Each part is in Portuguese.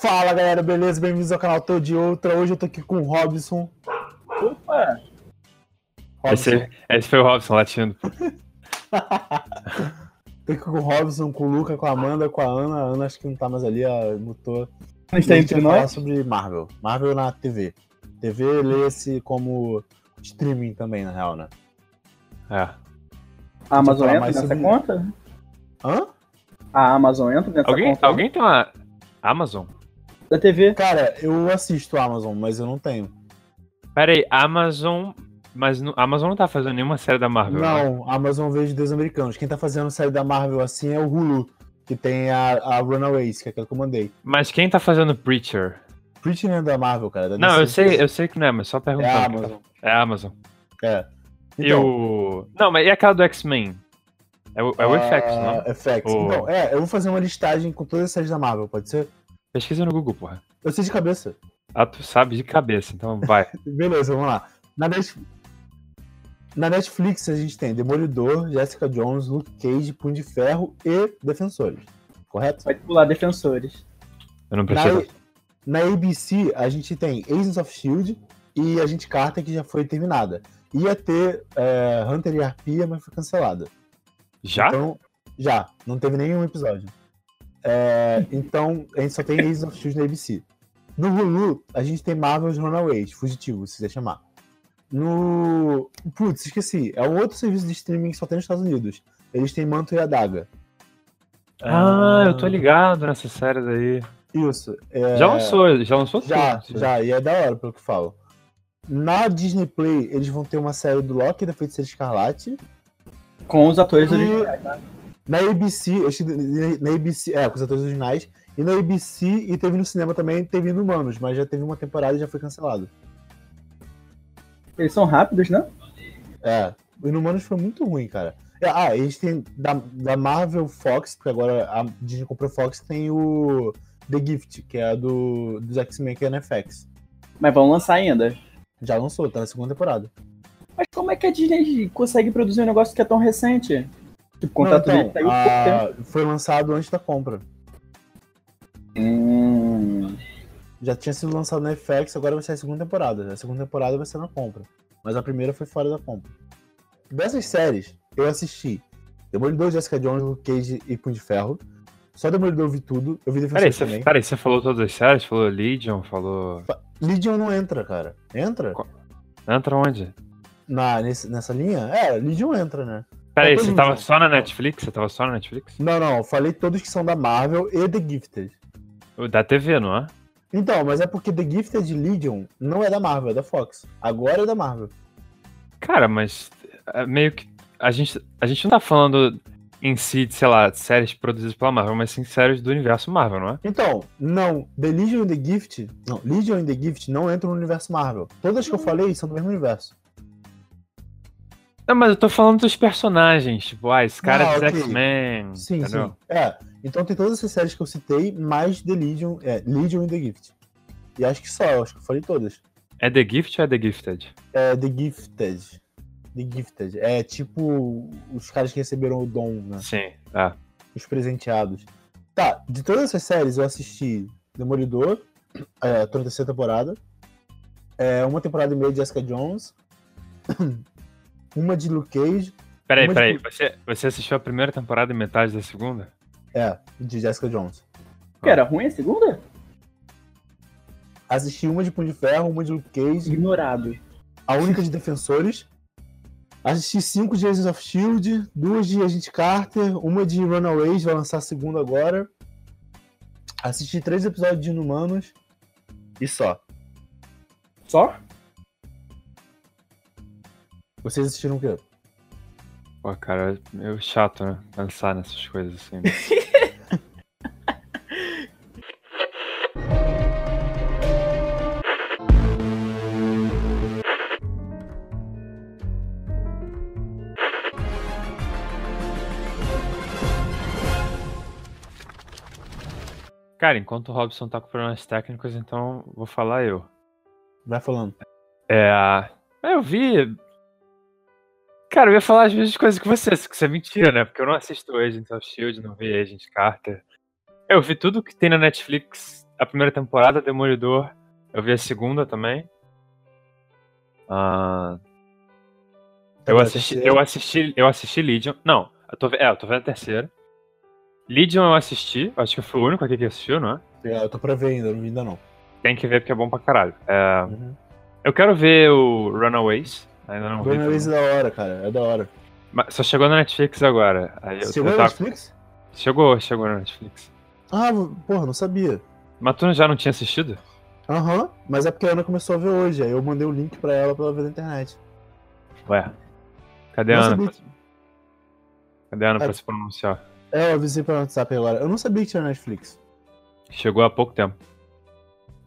Fala galera, beleza? Bem-vindos ao canal Tô de Outra. Hoje eu tô aqui com o Robson. Opa! Robson. Esse, esse foi o Robson latindo. tô aqui com o Robson, com o Luca, com a Amanda, com a Ana. A Ana acho que não tá mais ali, a mutou. A gente tá a gente entre vai falar nós? sobre Marvel. Marvel na TV. TV lê-se como streaming também, na real, né? É. A Amazon entra nessa sobre- conta? Hã? A Amazon entra nessa Alguém, conta? alguém tem uma Amazon? Da TV? Cara, eu assisto Amazon, mas eu não tenho. Pera aí, Amazon. Mas no, Amazon não tá fazendo nenhuma série da Marvel. né? Não, Amazon eu vejo dos americanos. Quem tá fazendo série da Marvel assim é o Hulu, que tem a, a Runaways, que é aquela que eu mandei. Mas quem tá fazendo Preacher? Preacher não é da Marvel, cara. é da Não, eu sei, eu sei que não é, mas só É perguntando. a quem tá- Amazon. É a Amazon. É. E Então, o. Não, mas e aquela do X-Men? É o, é o FX, ah, não? FX. O- Então, é, eu vou fazer uma listagem com todas as séries da Marvel, pode ser? Pesquisa no Google, porra. Eu sei de cabeça. Ah, tu sabe de cabeça, então vai. Beleza, vamos lá. Na, Net- Na Netflix a gente tem Demolidor, Jessica Jones, Luke Cage, Punho de Ferro e Defensores. Correto? Vai pular Defensores. Eu não Na, preciso. na ABC a gente tem Agents of Shield e Agente Carter, que já foi terminada. Ia ter é, Hunter e Arpia, mas foi cancelada. Já? Então, já, não teve nenhum episódio. É, então, a gente só tem Agents of Shield na ABC. No Hulu, a gente tem Marvel's Runaways, Fugitivo, se quiser chamar. No. Putz, esqueci. É um outro serviço de streaming que só tem nos Estados Unidos. Eles têm Manto e Adaga. Ah, eu tô ligado nessas séries aí. Isso. é, Já lançou, já lançou Já, tudo. já, e é da hora, pelo que falo. Na Disney Play, eles vão ter uma série do Loki da Feiticeira Escarlate. Com os atores E- originais. tá? Na ABC, na ABC, é, com os atores originais. E na ABC, e teve no cinema também, teve no Humanos, mas já teve uma temporada e já foi cancelado. Eles são rápidos, né? É, o Inumanos foi muito ruim, cara. É, Ah, eles têm da, da Marvel Fox, porque agora a Disney comprou Fox, tem o The Gift, que é a do, dos X-Men, que é na FX. Mas vão lançar ainda. Já lançou, tá na segunda temporada. Mas como é que a Disney consegue produzir um negócio que é tão recente? Tipo, o contrato Não, dele então, tempo. a- foi lançado antes da compra. Hum. Já tinha sido lançado na FX, agora vai ser a segunda temporada. A segunda temporada vai ser na compra. Mas a primeira foi fora da compra. Dessas séries, eu assisti Demolidor, Jessica Jones, Luke Cage e Punho de Ferro. Só Demolidor eu vi tudo. Eu vi Peraí, Defensor você, também. peraí, você falou todas as séries? Falou Legion, falou. Legion não entra, cara. Entra? Qual- Entra onde? Na, nesse- nessa linha? É, Legion entra, né? Peraí, você tava só na Netflix? Você tava só na Netflix? Não, não. eu Falei todos que são da Marvel e The Gifted. Da TV, não é? Então, mas é porque The Gifted Legion não é da Marvel, é da Fox. Agora é da Marvel. Cara, mas é meio que. A gente, a gente não tá falando em si de, sei lá, séries produzidas pela Marvel, mas sim séries do universo Marvel, não é? Então, não, The Legion e The Gift, não, Legion e The Gift não entram no universo Marvel. Todas que eu falei são do mesmo universo. Não, mas eu tô falando dos personagens, tipo, ah, esse cara Ah, é dos ok. X-Men. Sim, entendeu? sim. É, então tem todas essas séries que eu citei, mais The Legion, é, Legion e The Gift. E acho que só, acho que eu falei todas. É The Gift ou é The Gifted? É The Gifted. The Gifted. É tipo os caras que receberam o dom, né? Sim, tá. Os presenteados. Tá, de todas essas séries eu assisti Demolidor, é, tô na terceira temporada. É, uma temporada e meia de Jessica Jones. uma de Luke Cage. Peraí, Uma peraí. de- Você, você assistiu a primeira temporada e metade da segunda? É, de Jessica Jones. Que era ruim a segunda? Assisti uma de Punho de Ferro, uma de Luke Cage, Ignorado. a única de Defensores. Assisti cinco de Agents of Shield, duas de Agente Carter, uma de Runaways, vai lançar a segunda agora. Assisti três episódios de Inumanos e só. Só? Vocês assistiram o quê? Pô, cara, é meio chato, né? Pensar nessas coisas assim. Cara, enquanto o Robson tá com problemas técnicos, então vou falar eu. Vai falando. É. é, Eu vi. Cara, eu ia falar as mesmas coisas que você, que isso é mentira, né? Porque eu não assisto Agents of Shield, não vi Agent Carter. Eu vi tudo que tem na Netflix. A primeira temporada, Demolidor. Eu vi a segunda também. Ah, eu Tá, assisti, terceira. eu assisti, eu assisti Legion. Não, eu tô, é, eu tô vendo a terceira. Legion eu assisti, acho que eu fui o único aqui que assistiu, não é? É, eu tô pra ver ainda, não vi ainda não. Tem que ver porque é bom pra caralho. É, Uhum. eu quero ver o Runaways, ainda não vi. Runaways também. é da hora, cara. É da hora. Mas só chegou na Netflix agora. Aí Chegou eu na tava- Netflix? Chegou, chegou na Netflix. Ah, porra, não sabia. Mas tu já não tinha assistido? Aham, mas é porque a Ana começou a ver hoje. Aí eu mandei o link pra ela pra ela ver na internet. Ué. Cadê a Ana? sabia pra- Cadê a Ana É. pra se pronunciar? É, eu avisei pelo WhatsApp agora. Eu não sabia que tinha Netflix. Chegou há pouco tempo.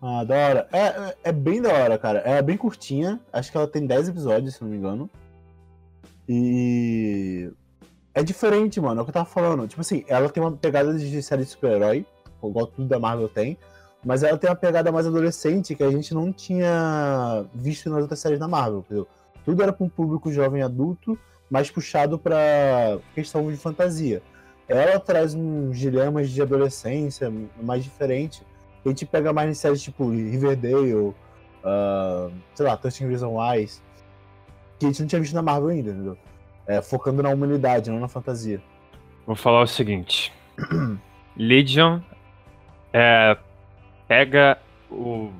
Ah, da hora. É, é, é bem da hora, cara. É bem curtinha. Acho que ela tem 10 episódios, se não me engano. E. É diferente, mano. É o que eu tava falando. Tipo assim, ela tem uma pegada de série de super-herói, igual tudo da Marvel tem. Mas ela tem uma pegada mais adolescente que a gente não tinha visto nas outras séries da Marvel, entendeu? Tudo era pra um público jovem adulto, mais puxado pra questão de fantasia. Ela traz uns dilemas de adolescência mais diferente. A gente pega mais em séries tipo Riverdale, ah, sei lá, 13 Reasons Why, que a gente não tinha visto na Marvel ainda, entendeu? É, focando na humanidade, não na fantasia. Vou falar o seguinte. Legion é, pega o,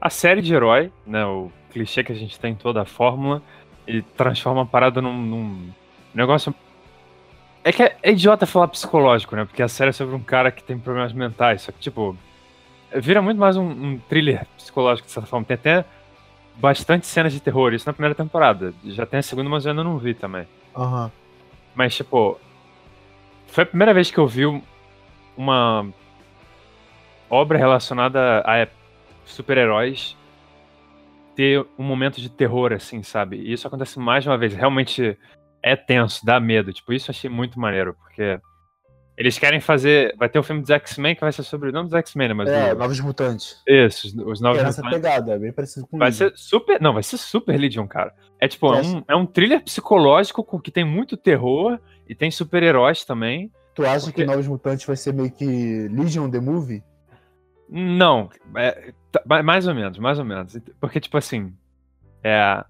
a série de herói, né, o clichê que a gente tem em toda a fórmula, e transforma a parada num, num negócio... É que é idiota falar psicológico, né? Porque a série é sobre um cara que tem problemas mentais, só que, tipo, vira muito mais um, um thriller psicológico, de certa forma. Tem até bastante cenas de terror, isso na primeira temporada. Já tem a segunda, mas eu ainda não vi também. Aham. Mas, tipo, foi a primeira vez que eu vi um- uma obra relacionada a super-heróis ter um momento de terror, assim, sabe? E isso acontece mais de uma vez. Realmente é tenso, dá medo. Tipo, isso eu achei muito maneiro, porque eles querem fazer. Vai ter o filme dos X-Men que vai ser sobre. Não dos X-Men, né? Mas. É, o- Novos Mutantes. Isso, os- os novos. Mutantes. pegada, é bem parecido com Vai Legion. ser super. Não, vai ser super Legion, cara. É tipo, é um, é um thriller psicológico com- que tem muito terror e tem super-heróis também. Tu acha porque- que Novos Mutantes vai ser meio que Legion the Movie? Não, é, tá- ma- mais ou menos, mais ou menos. Porque, tipo assim, é,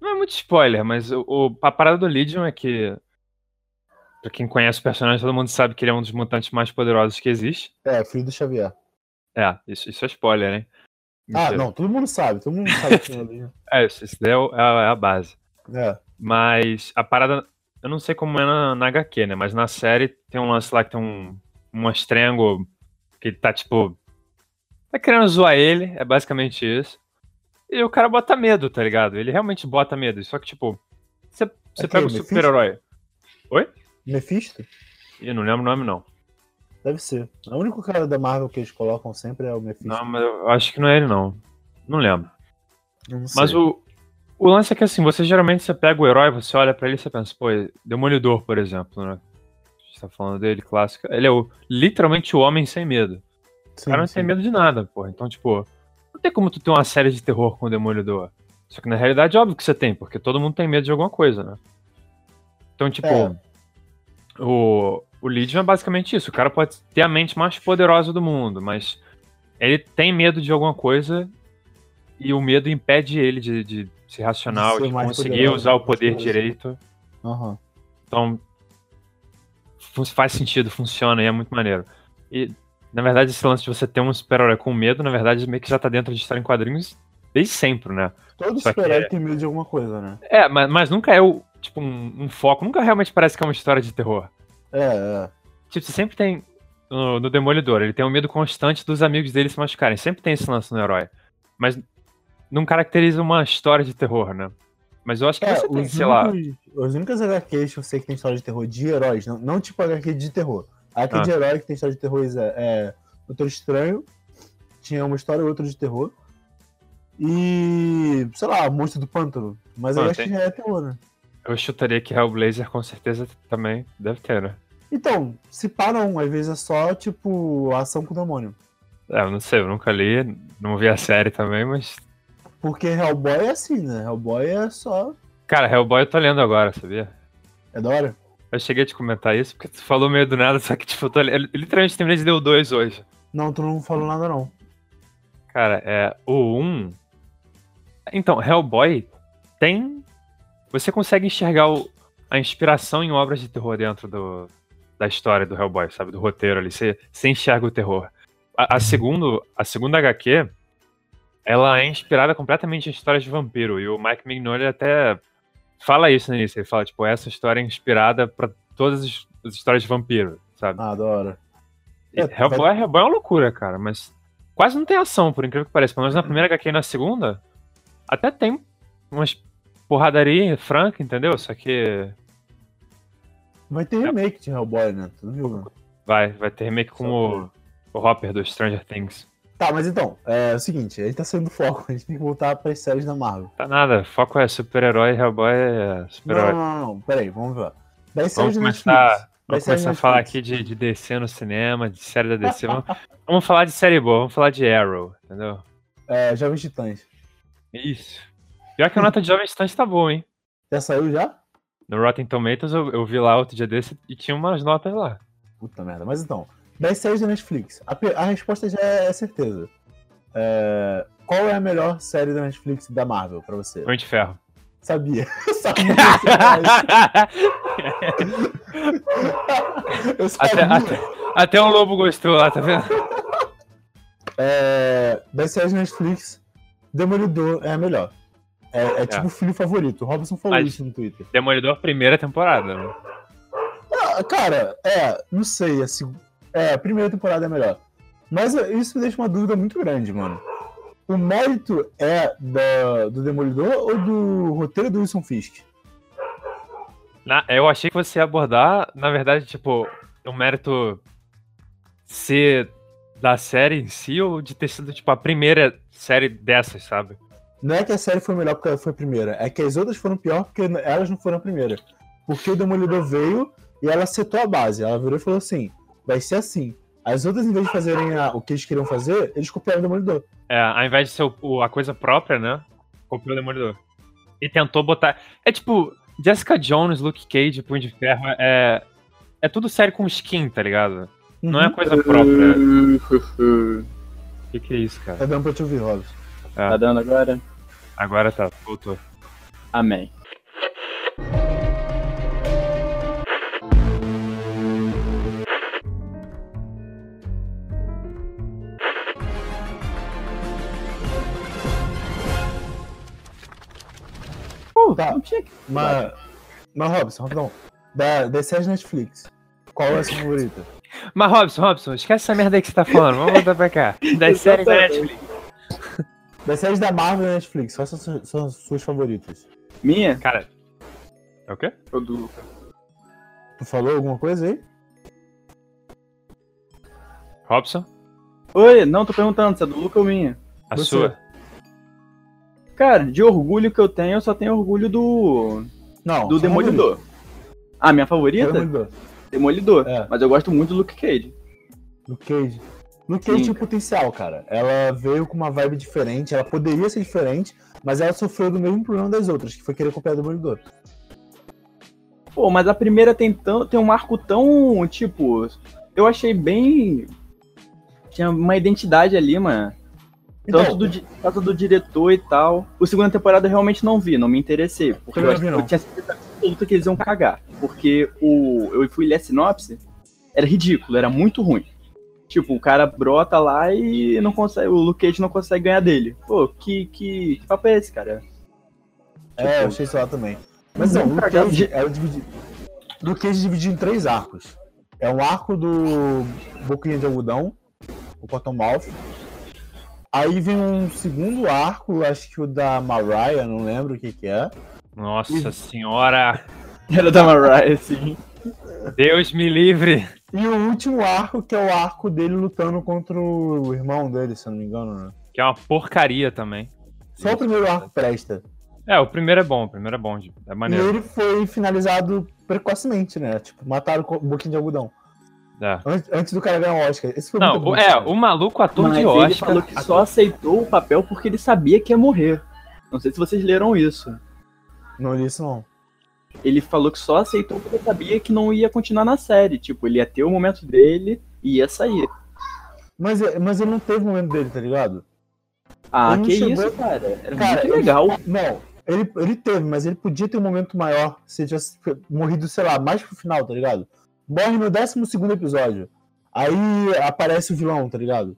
não é muito spoiler, mas o, o- a parada do Legion é que, pra quem conhece o personagem, todo mundo sabe que ele é um dos mutantes mais poderosos que existe. É, filho do Xavier. É, isso, isso é spoiler, né? Ah, Mentira. não, todo mundo sabe, todo mundo sabe que é Legion. É, isso, isso daí é, é a, é a base. É. Mas a parada, eu não sei como é na, na HQ, né? Mas na série tem um lance lá que tem um, um estrengo que ele tá, tipo, tá querendo zoar ele, é basicamente isso. E o cara bota medo, tá ligado? Ele realmente bota medo. Só que, tipo, você, você É pega o super-herói. Mephisto? Ih, não lembro o nome, não. Deve ser. O único cara da Marvel que eles colocam sempre é o Mephisto. Não, mas eu acho que não é ele, não. Não lembro. Eu não. Mas o, o lance é que, assim, você geralmente você pega o herói, você olha pra ele e você pensa, pô, Demolidor, por exemplo, né? A gente tá falando dele, clássico. Ele é o, literalmente o homem sem medo. O Sim, cara não sim. tem medo de nada, porra. Então, tipo, não tem como tu ter uma série de terror com o Demolidor. Só que na realidade, óbvio que você tem, porque todo mundo tem medo de alguma coisa, né? Então, tipo, É. o, o Legion é basicamente isso. O cara pode ter a mente mais poderosa do mundo, mas ele tem medo de alguma coisa e o medo impede ele de, de ser racional, De ser de, conseguir poderoso, usar o poder poderoso. direito. Aham. Então, faz sentido, funciona e é muito maneiro. E, na verdade, esse lance de você ter um super-herói com medo, na verdade, meio que já tá dentro de história em quadrinhos desde sempre, né? Todo super-herói é- tem medo de alguma coisa, né? É, mas, mas nunca é o, tipo, um, um foco, nunca realmente parece que é uma história de terror. É, é. Tipo, você sempre tem. No, no Demolidor, ele tem um medo constante dos amigos dele se machucarem. Sempre tem esse lance no herói. Mas não caracteriza uma história de terror, né? Mas eu acho que É, você tem, sei lá. únicos, os únicos HQs que eu sei que tem história de terror de heróis, não, não tipo HQ de terror. A HQ Ah. de herói que tem história de terror é, é Doutor Estranho, tinha uma história ou outra de terror. E, sei lá, Monstro do Pântano. Mas aí Ah, acho que já é terror, né? Eu chutaria que Hellblazer com certeza também deve ter, né? Então, se param, às vezes é só, tipo, ação com o demônio. É, eu não sei, eu nunca li, não vi a série também, mas. Porque Hellboy é assim, né? Hellboy é só. Cara, Hellboy eu tô lendo agora, sabia? É da hora? Eu cheguei a te comentar isso, porque tu falou meio do nada, só que, tipo, eu tô, eu literalmente terminei de ler o 2 hoje. Não, tu não falou nada, não. Cara, é. O 1. Um... Então, Hellboy tem. Você consegue enxergar o... a inspiração em obras de terror dentro do... da história do Hellboy, sabe? Do roteiro ali. Você, você enxerga o terror. A, a, segundo, a segunda HQ, ela é inspirada completamente em histórias de vampiro. E o Mike Mignola até fala isso no início. Ele fala, tipo, essa história é inspirada para todas as, as, histórias de vampiro, sabe? Ah, da hora. É, Hellboy, vai... Hellboy é uma loucura, cara, mas quase não tem ação, por incrível que pareça. Pelo menos na primeira HQ e na segunda, até tem umas porradaria franca, entendeu? Só que. Vai ter remake de Hellboy, né? Tu não viu, né? Vai, vai ter remake com o, o Hopper do Stranger Things. Tá, mas então, é o seguinte, a gente tá saindo do foco, a gente tem que voltar para as séries da Marvel. Tá nada, foco é super-herói, Hellboy é super-herói. Não, não, não, peraí, vamos ver. Das vamos começar, vamos começar a falar aqui de, de DC no cinema, de série da DC. vamos, vamos falar de série boa, vamos falar de Arrow, entendeu? É, Jovens Titãs. Isso. Pior que a nota de Jovens Titãs tá boa, hein? Já saiu já? No Rotten Tomatoes eu, eu vi lá outro dia desse e tinha umas notas lá. Puta merda, mas então, das séries da Netflix, a, a resposta já é, é certeza. É, qual é a melhor série da Netflix da Marvel pra você? Punho de Ferro. Sabia. sabia. Eu sabia. Até, até, até o Lobo gostou lá, tá vendo? É, das séries da Netflix, Demolidor é a melhor. É, é tipo o filho favorito. O Robson falou Mas isso no Twitter. Demolidor, primeira temporada, né? Ah, cara, é, não sei. Assim, é, a primeira temporada é melhor. Mas isso me deixa uma dúvida muito grande, mano. O mérito é da, do Demolidor ou do roteiro do Wilson Fisk? Na, eu achei que você ia abordar, na verdade, tipo, o mérito ser da série em si ou de ter sido, tipo, a primeira série dessas, sabe? Não é que a série foi melhor porque ela foi a primeira, é que as outras foram pior porque elas não foram a primeira. Porque o Demolidor veio e ela setou a base. Ela virou e falou assim: vai ser assim. As outras, em vez de fazerem a, o que eles queriam fazer, eles copiaram o Demolidor. É, ao invés de ser o, a coisa própria, né? Copiou o Demolidor. E tentou botar. É tipo, Jessica Jones, Luke Cage, Punho de Ferro, é. É tudo série com skin, tá ligado? Uhum. Não é uhum. coisa própria. O que, que é isso, cara? Tá dando pra te ouvir, Robson. É. Tá dando agora? Agora tá, voltou. Amém. Uh, tá. Não tinha que... Mas, mas Robson, rapidão. Da, das séries Netflix, qual é a sua favorita? Mas Robson, Robson, esquece essa merda aí que você tá falando. Vamos voltar pra cá. Das séries da Netflix. Das séries da Marvel na Netflix, quais são, são as suas favoritas? Minha? Cara. É o quê? O do Luca. Tu falou alguma coisa aí? Robson? Oi, não, tô perguntando se é do Luca ou minha. A Você. sua? Cara, de orgulho que eu tenho, eu só tenho orgulho do. Não. Do Demolidor. Favorito. Ah, minha favorita? Demolidor. Demolidor. É. Mas eu gosto muito do Luke Cage. Luke Cage. Luke Cage tinha potencial, cara. Ela veio com uma vibe diferente, ela poderia ser diferente, mas ela sofreu do mesmo problema das outras, que foi querer copiar o Demolidor. Pô, mas a primeira tem, tão, tem um arco tão, tipo, eu achei bem... Tinha uma identidade ali, mano. Então, tanto, do, tanto do diretor e tal. O segunda temporada eu realmente não vi, não me interessei. Porque eu, eu, eu tinha certeza absoluta que eles iam cagar. Porque o, eu fui ler a sinopse, era ridículo, era muito ruim. Tipo, o cara brota lá e não consegue. O Luke Cage não consegue ganhar dele. Pô, que, que, que papo é esse, cara? Tipo, é, eu achei isso lá também. Mas não, o Luke Cage era dividido. Luke Cage dividido em três arcos. É um arco do Boquinha de Algodão, o Cottonmouth. Aí vem um segundo arco, acho que o da Mariah, não lembro o que que é. Nossa e... senhora! Era da Mariah, sim. Deus me livre! E o último arco, que é o arco dele lutando contra o irmão dele, se eu não me engano, né? Que é uma porcaria também. Só Isso. o primeiro arco presta. É, o primeiro é bom, o primeiro é bom, é maneiro. E ele foi finalizado precocemente, né? Tipo, mataram um pouquinho de algodão. É. Antes, antes, do cara ganhar o Oscar. Esse foi não, bom, é, cara. o maluco ator Mas de Oscar. Ele falou que só aceitou o papel porque ele sabia que ia morrer. Não sei se vocês leram isso. Não li isso, não. Ele falou que só aceitou porque sabia que não ia continuar na série. Tipo, ele ia ter o momento dele e ia sair. Mas, mas ele não teve o momento dele, tá ligado? Ah, que chegou- isso, cara. Era Cara, muito eu- legal. Não, ele, ele teve, mas ele podia ter um momento maior se ele tivesse morrido, sei lá, mais pro final, tá ligado? Morre no 12 segundo episódio. Aí aparece o vilão, tá ligado?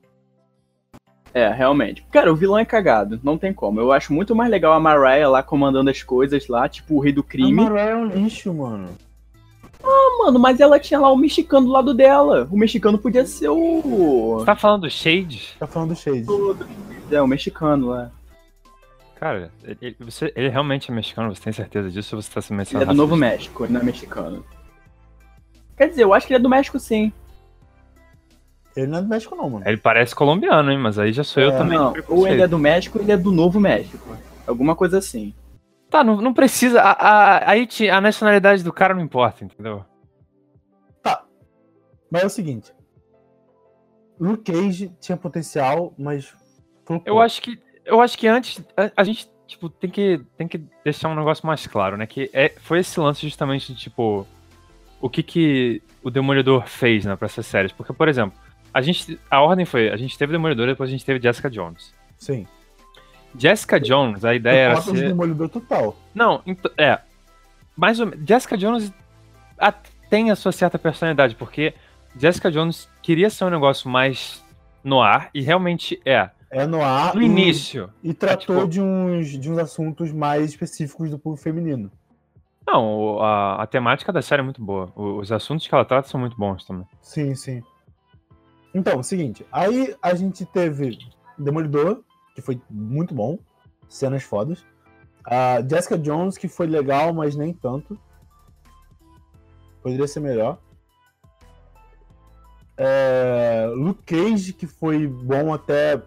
É, realmente. Cara, o vilão é cagado, não tem como. Eu acho muito mais legal a Mariah lá comandando as coisas lá, tipo o rei do A crime. Mariah é um lixo, mano. Ah, mano, mas ela tinha lá o mexicano do lado dela. O mexicano podia ser o. Você tá falando do Shade? Tá falando do Shade. É, o mexicano lá. Cara, ele, você, ele realmente é mexicano, você tem certeza disso ou você tá se Ele é mencionando? do Novo México, ele não é mexicano. Quer dizer, eu acho que ele é do México sim. Ele não é do México, não, mano. Ele parece colombiano, hein? Mas aí já sou eu É. também. Não, ou ele é do México ou ele é do Novo México. Alguma coisa assim. Tá, não, não precisa. A, a, aí a nacionalidade do cara não importa, entendeu? Mas é o seguinte. Luke Cage tinha potencial, mas. Eu acho que. Eu acho que antes. A, a gente, tipo, tem que, tem que deixar um negócio mais claro, né? Que é, foi esse lance justamente de, tipo. O que que o Demolidor fez, né, pra essas séries. Porque, por exemplo, a gente. A ordem foi. A gente teve Demolidor depois a gente teve Jessica Jones. Sim. Jessica Jones, a ideia era Cota de ser. Demolidor total. Não, ent- é. Mais ou menos. Jessica Jones tem a sua certa personalidade, porque Jessica Jones queria ser um negócio mais no ar, e realmente é. É no ar. No e- início. E tratou tipo- de, uns, de uns assuntos mais específicos do público feminino. Não, a, a temática da série é muito boa. Os assuntos que ela trata são muito bons também. Sim, sim. Então, seguinte. Aí a gente teve Demolidor, que foi muito bom. Cenas fodas. A Jessica Jones, que foi legal, mas nem tanto. Poderia ser melhor. É, Luke Cage, que foi bom até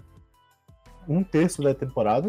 um terço da temporada.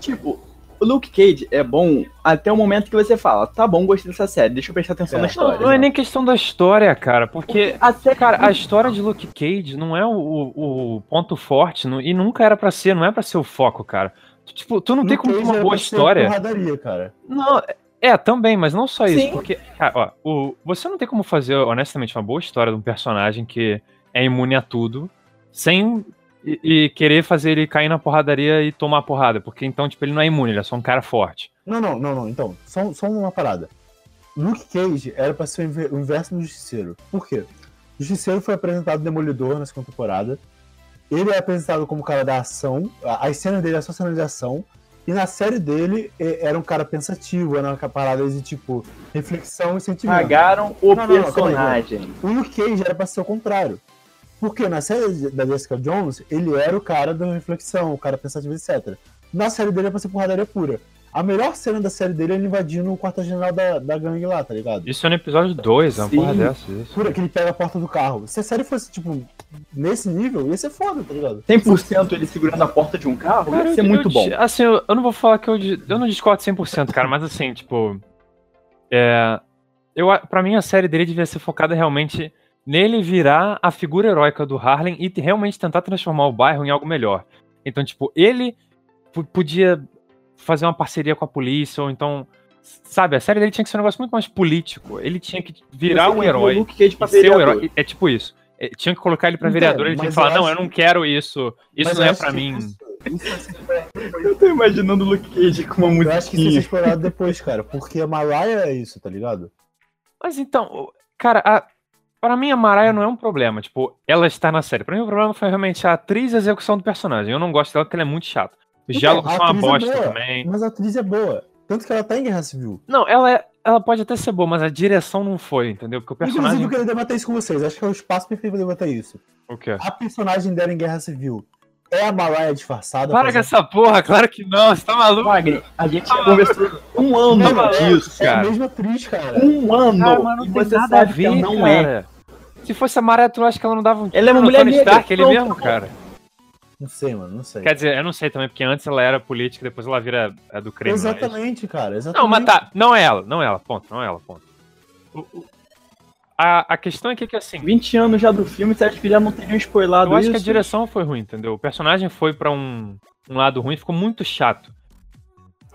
Tipo, o Luke Cage é bom até o momento que você fala, tá bom, gostei dessa série, deixa eu prestar atenção É. na Não, história. não é nem questão da história, cara, porque. a série, Cara, a história de Luke Cage não é o, o- o ponto forte não- e nunca era pra ser, não é pra ser o foco, cara. Tu, Tipo, tu não tem Luke como ter uma boa história. porradaria, cara. Não, é, também, mas não só isso. Sim. Porque, cara, ó, o, você não tem como fazer, honestamente, uma boa história de um personagem que é imune a tudo, sem e, e querer fazer ele cair na porradaria e tomar porrada. Porque então, tipo, ele não é imune, ele é só um cara forte. Não, não, não, não. Então, só, só uma parada. Luke Cage era pra ser o inver- o inverso do Justiceiro. Por quê? O Justiceiro foi apresentado Demolidor na segunda temporada. Ele é apresentado como cara da ação. a- As cenas dele é só cena de ação. E na série dele era um cara pensativo, era uma parada de tipo reflexão e sentimento. pagaram o Não, não, não, personagem. O Luke Cage era pra ser o contrário. Porque na série da Jessica Jones, ele era o cara da reflexão, o cara pensativo, etc. Na série dele é pra ser porradaria pura. A melhor cena da série dele é ele invadindo o quartel-general da, da gangue lá, tá ligado? Isso é no episódio 2, é uma porra dessa. Isso. Pura, que ele pega a porta do carro. Se a série fosse, tipo, nesse nível, ia ser foda, tá ligado? 100% ele segurando a porta de um carro Cara, ia ser eu- muito eu- bom. Assim, eu, eu não vou falar que eu, eu não discordo 100%, cara, mas assim, tipo. É, eu, pra mim, a série dele devia ser focada realmente nele virar a figura heróica do Harlem e te- realmente tentar transformar o bairro em algo melhor. Então, tipo, ele podia fazer uma parceria com a polícia, ou então. Sabe, a série dele tinha que ser um negócio muito mais político. Ele tinha que virar Você um herói. O Luke Cage pra e ser o vereador. herói. É tipo isso. É, tinha que colocar ele pra Então, vereador, ele tinha que falar, eu não, eu não que- quero isso. Isso Mas não é pra mim. isso- isso. Eu tô imaginando o Luke Cage com uma Eu acho que isso musiquinha. explorado depois, cara. Porque a Mariah é isso, tá ligado? Mas então, o- cara, a, pra mim a Mariah não é um problema. Tipo, ela está na série. Pra mim o problema foi realmente a atriz e a execução do personagem. Eu não gosto dela porque ela é muito chata. Os Então, diálogos a são uma é bosta boa. também. Mas a atriz é boa. Tanto que ela tá em Guerra Civil. Não, ela, é, ela pode até ser boa, mas a direção não foi, entendeu? Porque o Inclusive, personagem. eu queria debater isso com vocês. Acho que é o espaço perfeito pra debater isso. O quê? A personagem dela em Guerra Civil é a Mariah disfarçada? Para com essa porra, claro que não, você tá maluco? A gente já conversou um ano é, disso, é a cara. mesma atriz, cara. Um ano. Cara, mas não e tem você nada sabe a ver, não é. Se fosse a Mariah, tu acha que ela não dava um Ela é uma mulher Tony negra, Stark, ele mesmo, cara? Não sei, mano, não sei. Quer dizer, eu não sei também, porque antes ela era política, depois ela vira a do crime. mas- Exatamente, cara. Exatamente. Não, mas tá, não é ela, não é ela, ponto, não é ela, ponto. A, a questão é que assim, 20 anos já do filme, você acha que já não teriam spoilado eu acho isso? que a direção foi ruim, entendeu? O personagem foi pra um, um lado ruim, ficou muito chato.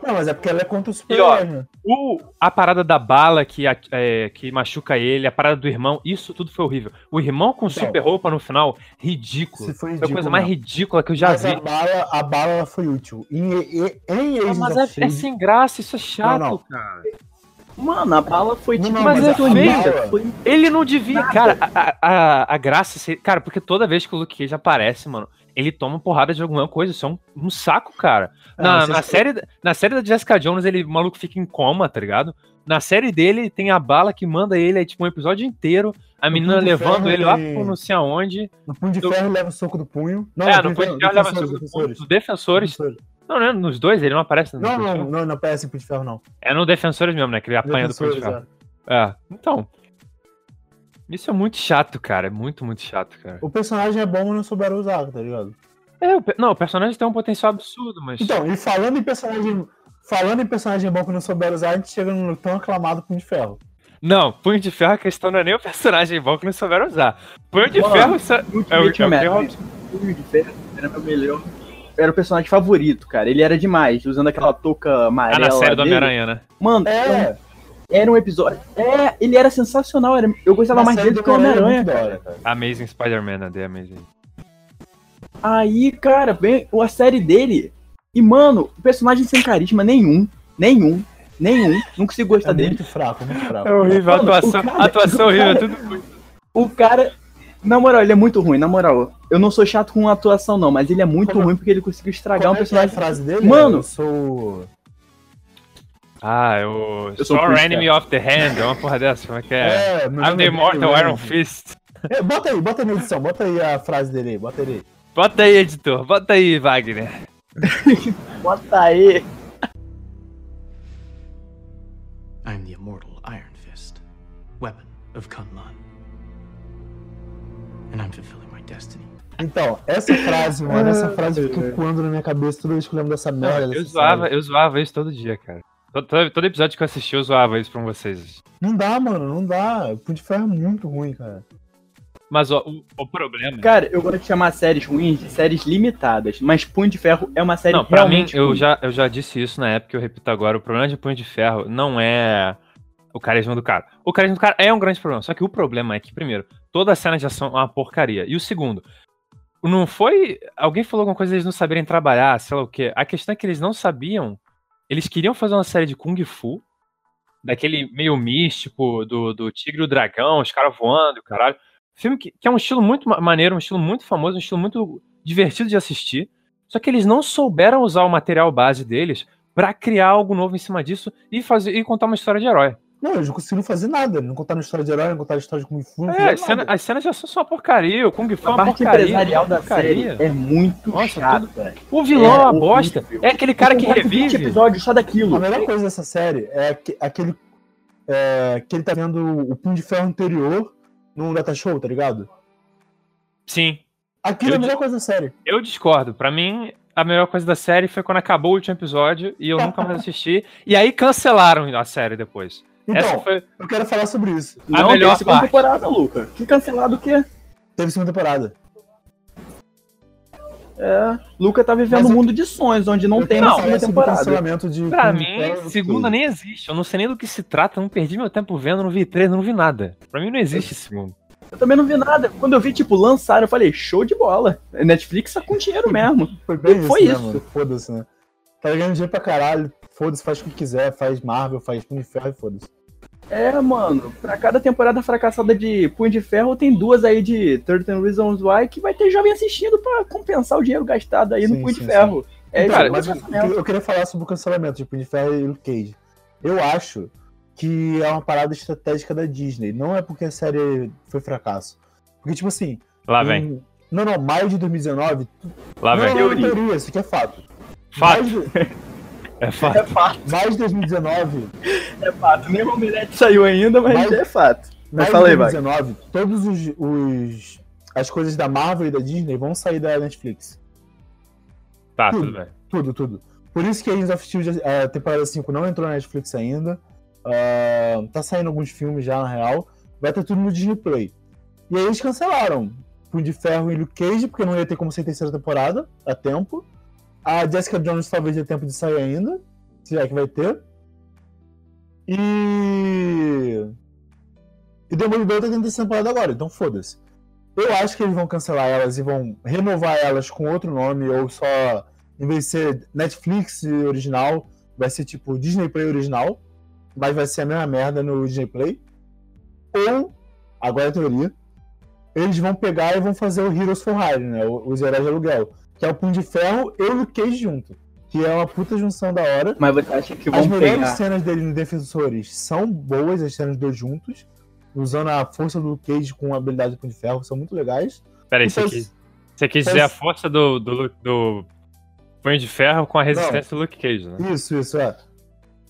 Não, mas é porque ela é contra o super-herói? O, a parada da bala que, é, que machuca ele, a parada do irmão, isso tudo foi horrível. O irmão com Então. super roupa no final, ridículo. Foi Foi a ridículo, coisa mais mesmo. ridícula que eu já Mas vi. a bala, a bala foi útil. Em, em, em Ah, mas é, é sem graça, isso é chato, Não, não. cara. Mano, a bala foi Não, tipo. não, mas é a feio. bala- Foi... Ele não devia. Nada. Cara, a, a, a graça. Cara, porque toda vez que o Luke Cage aparece, mano, ele toma porrada de alguma coisa. Isso é um, um saco, cara. É, Na, na, série, da- na série da Jessica Jones, ele, o maluco fica em coma, tá ligado? Na série dele, tem a bala que manda ele, é tipo um episódio inteiro. A menina Punho levando ele lá não sei aonde. No punho de ferro leva o soco do punho. Não, é, no punho Punho de Ferro leva defensores, soco defensores. dos defensores. Não, né? Nos dois, ele não aparece no Não, não, não, não aparece em punho de ferro, não. É no Defensores mesmo, né? Que ele apanha do Punho de Ferro. é. É, então. Isso é muito chato, cara. É muito, muito chato, cara. O personagem é bom, mas não souberam usar, tá ligado? É, o não, o personagem tem um potencial absurdo, mas. Então, e falando em personagem. Falando em personagem bom que não souberam usar, a gente chega no tão aclamado punho de ferro. Não, Punho de Ferro, a questão não é nem o personagem bom que não souberam usar. Punho de Mano, Ferro é o, é Ultimate o Punho de Ferro era meu melhor. Era o personagem favorito, cara. Ele era demais, usando aquela touca Ah, amarela. na série do. Homem-Aranha, né? Mano, É, era um episódio. É, ele era sensacional. Era... Eu gostava na mais dele do que o Homem-Aranha cara. Amazing Spider-Man, né? The Amazing. Aí, cara, vem a série dele. E, mano, o personagem sem carisma nenhum. Nenhum. Nenhum. Não consigo gostar É dele. muito fraco, muito fraco. É horrível, a Mano, atuação, cara- atuação horrível, é cara- tudo ruim. O cara. Na moral, ele é muito ruim, na moral. Eu não sou chato com atuação, não, mas ele é muito Como- ruim porque ele conseguiu estragar Como um é que é a personagem. frase dele? Mano. Eu sou. Ah, eu. Eu sou Sore Chris Enemy of the Hand, é uma porra dessa, como é que é? É, I'm the é Immortal Iron. Fist. É, bota aí, bota aí na edição, bota aí a frase dele aí, bota ele aí. Bota aí, editor, bota aí, Wagner. Bota aí. I am the immortal Iron Fist, weapon of Kunlun. And I'm fulfilling my destiny. Então, essa frase, mano, essa frase fica ecoando na minha cabeça toda vez que eu lembro dessa merda. Eu dessa zoava, série. eu zoava isso todo dia, cara. Todo, todo- episódio que eu assisti, eu zoava isso pra vocês. Não dá, mano, não dá. O Punho de Ferro é muito ruim, cara. Mas ó, o, o problema. Cara, eu gosto de chamar séries ruins de séries limitadas, mas Punho de Ferro é uma série Não, pra mim, realmente eu ruim. já, eu já disse isso na época, eu repito agora. O problema de Punho de Ferro não é o carisma do cara. O carisma do cara é um grande problema. Só que o problema é que, primeiro, toda a cena de ação é uma porcaria. E o segundo, não foi. Alguém falou alguma coisa eles não saberem trabalhar, sei lá o quê. A questão é que eles não sabiam. Eles queriam fazer uma série de Kung Fu, daquele meio místico, do, do Tigre e o Dragão, os caras voando, caralho. Filme que, que é um estilo muito ma- maneiro, um estilo muito famoso, um estilo muito divertido de assistir. Só que eles não souberam usar o material base deles pra criar algo novo em cima disso e fazer e contar uma história de herói. Não, eles não conseguiram fazer nada. Não contaram história de herói, não contaram história de Kung Fu. É, as, cena- as cenas ação são uma porcaria, o Kung Fu é A uma parte porcaria. empresarial da porcaria. série é muito Nossa, chata. O vilão é É uma bosta. É aquele cara que Tem quase 20 revive. episódios só daquilo. A melhor coisa dessa série é aque- aquele. é, que ele tá vendo o Punho de Ferro anterior num data show, tá ligado? Sim, Aquilo é Eu a melhor coisa da série. eu discordo. Pra mim, a melhor coisa da série foi quando acabou o último episódio e eu nunca mais assisti. E aí cancelaram a série depois. Então, foi. eu quero falar sobre isso. A Não, melhor tem segunda parte. temporada, Luca. Que cancelado o quê? Teve segunda temporada. É, Luca tá vivendo Mas um eu- mundo de sonhos, onde não Eu tem falar segunda temporada. cancelamento de Pra de mim, segunda nem existe. Eu não sei nem do que se trata, eu não perdi meu tempo vendo, não vi trailer, não vi nada. Pra mim não existe segundo. Eu também não vi nada. Quando eu vi, tipo, lançaram, eu falei, show de bola. Netflix tá com dinheiro mesmo. Foi bem Foi isso, isso. né? Foda-se, né? Tá ganhando dinheiro pra caralho. Foda-se, faz o que quiser. Faz Marvel, faz Punho de Ferro e foda-se. É, mano, pra cada temporada fracassada de Punho de Ferro, tem duas aí de 13 Reasons Why que vai ter jovem assistindo pra compensar o dinheiro gastado aí no Sim, Punho sim, de Ferro. É, Então, cara, mas mas eu, eu queria falar sobre o cancelamento de Punho de Ferro e Luke Cage. Eu acho que é uma parada estratégica da Disney. Não é porque a série foi fracasso. Porque, tipo assim. Lá vem, em- Não, não, maio de 2019. lá não, vem. não, não, Teoria. isso aqui é fato. Fato, é fato. é fato, maio de 2019. é fato. Nem o Omelete saiu ainda, mas Mas- é fato. Mas fala aí, vai. 2019, todos os, os. As coisas da Marvel e da Disney vão sair da Netflix. Tá, Tudo. tudo bem. Tudo, tudo. Por isso que Agents of Shield, a temporada 5 não entrou na Netflix ainda. Ah, tá saindo alguns filmes já, na real. Vai ter tudo no Disney Play. E aí eles cancelaram Punho de Ferro e Luke Cage, porque não ia ter como ser terceira temporada a tempo. A Jessica Jones talvez dê tempo de sair ainda. se é que vai ter. E. E Demolidor tá tendo essa temporada agora, então foda-se. Eu acho que eles vão cancelar elas e vão renovar elas com outro nome, ou só, em vez de ser Netflix original, vai ser tipo Disney Play original, mas vai ser a mesma merda no Disney Play. Ou, agora é a teoria, eles vão pegar e vão fazer o Heroes for Hire, né? Os heróis de aluguel. Que é o Punho de Ferro e o Luke Cage junto. Que é uma puta junção da hora. Mas você acha que As vão melhores pegar... cenas deles no Defensores são boas, as cenas dos dois juntos. Usando a força do Luke Cage com a habilidade do Punho de Ferro, são muito legais. Peraí, você Então, quis, você quis dizer a força do, do, do Punho de Ferro com a resistência do Luke Cage, né? Isso, isso, é.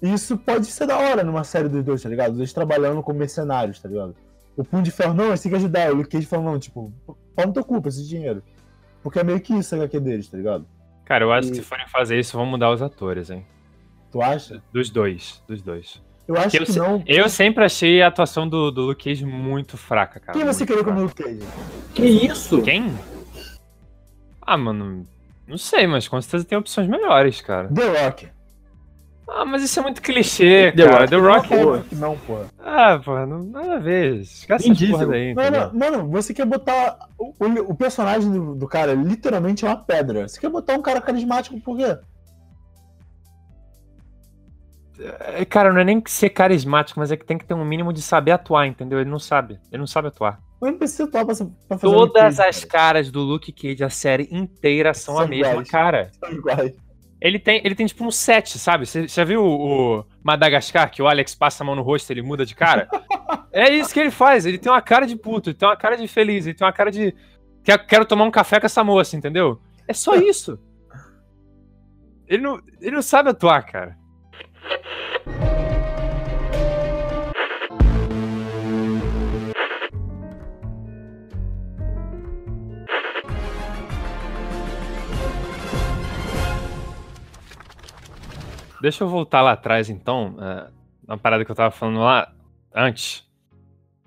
Isso pode ser da hora numa série dos dois, tá ligado? Os dois trabalhando como mercenários, tá ligado? O Punho de Ferro, não, eles têm que ajudar. O Luke Cage falando, não, tipo, pau no teu culpa esse dinheiro. Porque é meio que isso a HQ deles, tá ligado? Cara, eu acho E- que se forem fazer isso, vão mudar os atores, hein? Tu acha? Dos dois, dos dois. Eu acho Eu que se- não. Eu sempre achei a atuação do, do Luke Cage muito fraca, cara. Quem você queria fraca. como Luke Cage? Que isso? Quem? Ah, mano, não sei, mas com certeza tem opções melhores, cara. The Rock. Ah, mas isso é muito clichê, The cara. Rock. The Rock. Não, Pô. pô, não, pô. Ah, pô, não, nada a ver. Esquece essa porra daí? Mano, mano, você quer botar. O, o- o personagem do, do cara literalmente é uma pedra. Você quer botar um cara carismático por quê? É, Cara, não é nem ser carismático, mas é que tem que ter um mínimo de saber atuar, entendeu? Ele não sabe. Ele não sabe atuar. Eu não preciso atuar pra, pra fazer um Todas Cage, as caras do Luke Cage, a série inteira, são, São a mesma iguais. cara. cara. São iguais. Ele tem, ele tem tipo um set, sabe? Você já viu o, o Madagascar, que o Alex passa a mão no rosto e ele muda de cara? é isso que ele faz. Ele tem uma cara de puto, ele tem uma cara de feliz, ele tem uma cara de. Quero, quero tomar um café com essa moça, entendeu? É só isso. Ele não, ele não sabe atuar, cara. Deixa eu voltar lá atrás, então, é, na parada que eu tava falando lá antes.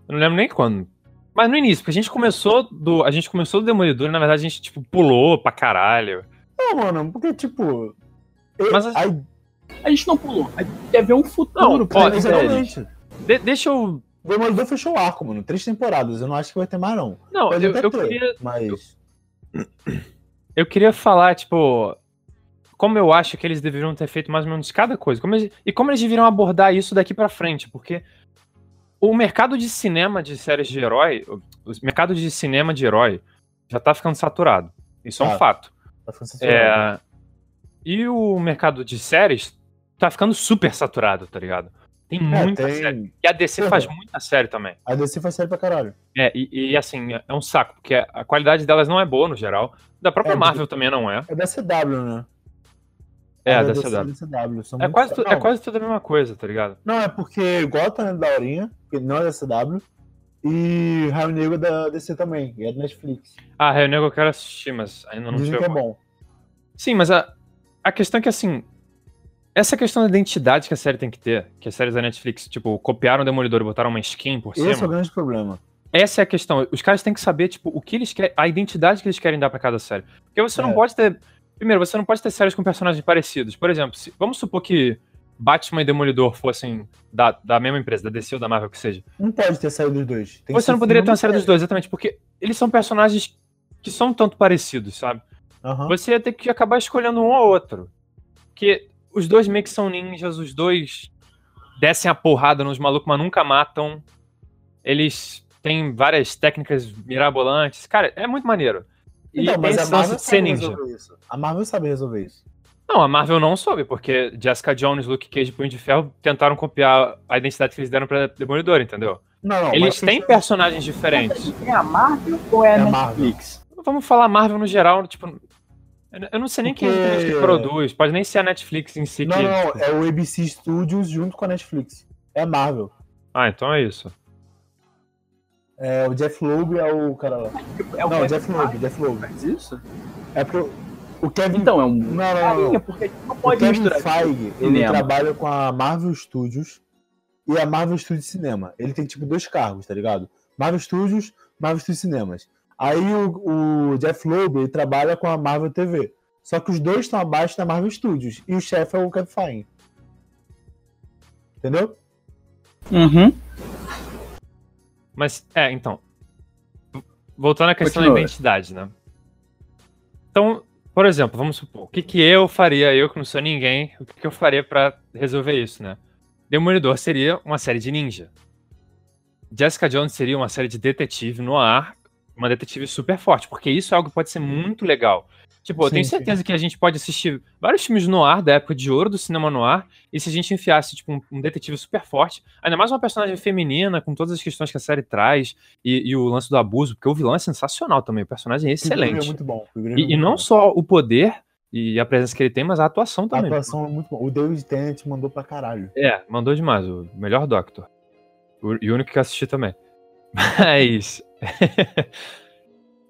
Eu não lembro nem quando. Mas no início, porque a gente começou do. A gente começou do Demolidor e, na verdade, a gente, tipo, pulou pra caralho. Não, mano, porque, tipo. eu- Mas a- A gente não pulou. A gente quer ver um futuro Não, velho. exatamente. De- deixa eu. O Demolidor fechou o arco, mano. Três temporadas. Eu não acho que vai ter mais, não. Não, Pode eu, eu ter, queria. Mas. Eu queria falar, tipo. Como eu acho que eles deveriam ter feito mais ou menos cada coisa. Como eles- e como eles deveriam abordar isso daqui pra frente. Porque o mercado de cinema de séries de herói. O mercado de cinema de herói já tá ficando saturado. Isso é um Tá. fato. Tá. É, e o mercado de séries tá ficando super saturado, tá ligado? Tem É, muita tem- série. E a DC faz muita série também. A DC faz série pra caralho. É, e, e, assim, é um saco, porque a qualidade delas não é boa no geral. Da própria É, Marvel também não é. É da CW, né? É, A da CW. CW. são É quase, tu- é não, quase tudo a mesma coisa, tá ligado? Não, é porque Gotham é da Aurinha, que não é da CW. E Raio Negro é da DC também, e é da Netflix. Ah, Raio Negro eu quero assistir, mas ainda não Dizem que é bom. Sim, mas a, a questão é que, assim, essa questão da identidade que a série tem que ter, que as séries da Netflix, tipo, copiaram o Demolidor e botaram uma skin por cima. Esse é o grande problema. Essa é a questão. Os caras têm que saber, tipo, o que eles querem, a identidade que eles querem dar pra cada série. Porque você não É. pode ter. Primeiro, você não pode ter séries com personagens parecidos. Por exemplo, se- vamos supor que Batman e Demolidor fossem da, da mesma empresa, da DC ou da Marvel que seja. Não pode ter saído dos dois. Tem você não poderia ter uma série dos dois, exatamente, porque eles são personagens que são tanto parecidos, sabe? Aham. Você ia ter que acabar escolhendo um ou outro. Porque os dois meio que são ninjas, os dois descem a porrada nos malucos, mas nunca matam. Eles têm várias técnicas mirabolantes. Cara, é muito maneiro. E Então, mas a Marvel ser sabe ninja. resolver isso. A Marvel sabe resolver isso. Não, a Marvel não soube, porque Jessica Jones, Luke Cage e Punho de Ferro tentaram copiar a identidade que eles deram pra Demolidor, entendeu? Não, não. eles têm personagens diferentes. É a Marvel ou é a É a Netflix? Vamos falar Marvel no geral, tipo. eu- não sei nem quem é Porque- que produz, pode nem ser a Netflix em si Não, que. não, é o ABC Studios junto com a Netflix. É a Marvel. Ah, então é isso. É, o Jeff Loeb é o cara lá. É o Não, o Kevin Jeff Loeb, Jeff Loeb. que faz isso? É porque o Kevin. Então, é um. Não, não, não, Carinha, não. porque não O pode Kevin misturar. Feige, ele cinema. trabalha com a Marvel Studios e a Marvel Studios Cinema. Ele tem tipo dois cargos, tá ligado? Marvel Studios, Marvel Studios Cinemas. Aí o, o Jeff Loeb ele trabalha com a Marvel TV. Só que os dois estão abaixo da Marvel Studios e o chefe é o Kevin Feige. Entendeu? Uhum. Mas, é, então. Voltando à questão Continua. da identidade, né? Então, por exemplo, vamos supor, o que, que eu faria, eu que não sou ninguém, o que, que eu faria pra resolver isso, né? Demolidor seria uma série de ninja. Jessica Jones seria uma série de detetive no ar, uma detetive super forte, porque isso é algo que pode ser muito legal. Tipo, eu Sim, tenho sim. certeza que a gente pode assistir vários filmes no ar da época de ouro do cinema no ar, e se a gente enfiasse, tipo, um, um detetive super forte, ainda mais uma personagem feminina, com todas as questões que a série traz, e, e o lance do abuso, porque o vilão é sensacional também, o personagem é O figurino excelente. É muito bom. é E, e muito não bom. só o poder e a presença que ele tem, mas a atuação A também. atuação é muito boa. O David Tennant mandou pra caralho. É, mandou demais, o melhor Doctor. O, e o único que eu assisti também. Mas.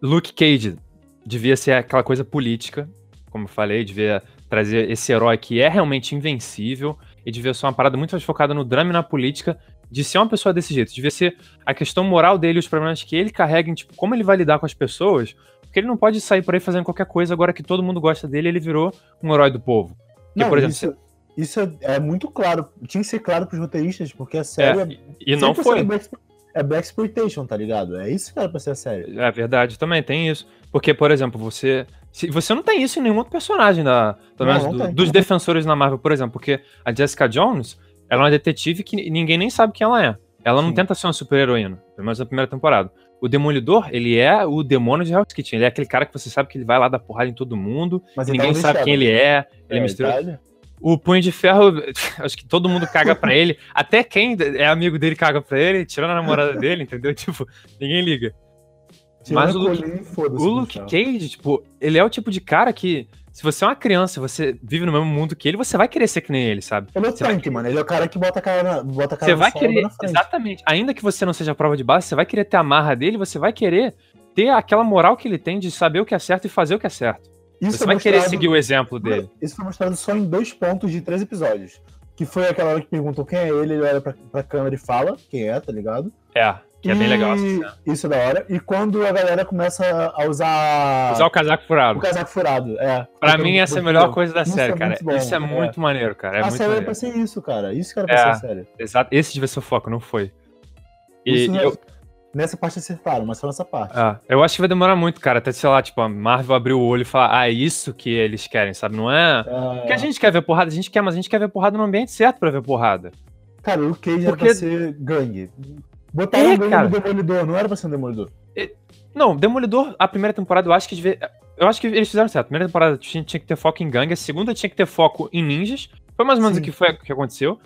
Luke Cage devia ser aquela coisa política, como eu falei, devia trazer esse herói que é realmente invencível e devia ser uma parada muito mais focada no drama e na política de ser uma pessoa desse jeito. Devia ser a questão moral dele, os problemas que ele carrega, em, tipo, como ele vai lidar com as pessoas, porque ele não pode sair por aí fazendo qualquer coisa agora que todo mundo gosta dele, ele virou um herói do povo. Porque, Não, por exemplo, isso, isso é, é muito claro. Tinha que ser claro pros roteiristas, porque a série é, e não 100% foi. Black, é Black Exploitation, tá ligado? É isso que era pra ser a série. É verdade, também tem isso. Porque, por exemplo, você. Se, você não tem isso em nenhum outro personagem da, Não, não do- dos defensores na Marvel, por exemplo. Porque a Jessica Jones, ela é uma detetive que ninguém nem sabe quem ela é. Ela não Sim. tenta ser uma super-heroína, pelo menos na primeira temporada. O Demolidor, ele é o demônio de Hell's Kitchen. Ele é aquele cara que você sabe que ele vai lá dar porrada em todo mundo. Mas ninguém sabe quem ele é. Ele é misterioso. Itália. O Punho de Ferro, acho que todo mundo caga pra ele. Até quem é amigo dele caga pra ele, tirando a namorada dele, entendeu? Tipo, ninguém liga. Mas o Luke- Colin, O Luke. Cage, tipo, ele é o tipo de cara que, se você é uma criança e você vive no mesmo mundo que ele, você vai querer ser que nem ele, sabe? Ele é o Você vai tanque, mano. Ele é o cara que bota a cara na, bota a cara Você vai querer, exatamente. Ainda que você não seja a prova de base, você vai querer ter a marra dele, você vai querer ter aquela moral que ele tem de saber o que é certo e fazer o que é certo. Isso você é vai querer seguir o exemplo dele. Isso foi mostrado só em dois pontos de três episódios. Que foi aquela hora que perguntou quem é ele, ele olha pra, pra câmera e fala quem é, tá ligado? É, que é bem E legal essa cena. Isso é da hora. E quando a galera começa a usar, Usar o casaco o furado. casaco furado. É. Pra Porque mim, essa é a melhor coisa da Isso série, é cara. bom, Isso é é. muito maneiro, cara. É a muito série era maneiro. pra ser isso, cara. Isso que era pra É. ser a série. Exato. Esse devia ser o foco, não foi. E Isso é eu, Nessa parte acertaram, mas só nessa parte. Ah, eu acho que vai demorar muito, cara. Até, sei lá, tipo, a Marvel abrir o olho e falar, ah, é isso que eles querem, sabe? Não é. É, Porque a gente quer ver porrada, a gente quer, mas a gente quer ver porrada no ambiente certo pra ver porrada. Cara, o Cage era Porque- pra ser gangue. Botaram É, no Demolidor, não era pra ser um Demolidor. Não, Demolidor, a primeira temporada, eu acho que devia. Eu acho que eles fizeram certo. A primeira temporada tinha, tinha que ter foco em gangue, a segunda tinha que ter foco em ninjas. Foi mais ou menos Sim. o que foi o que aconteceu.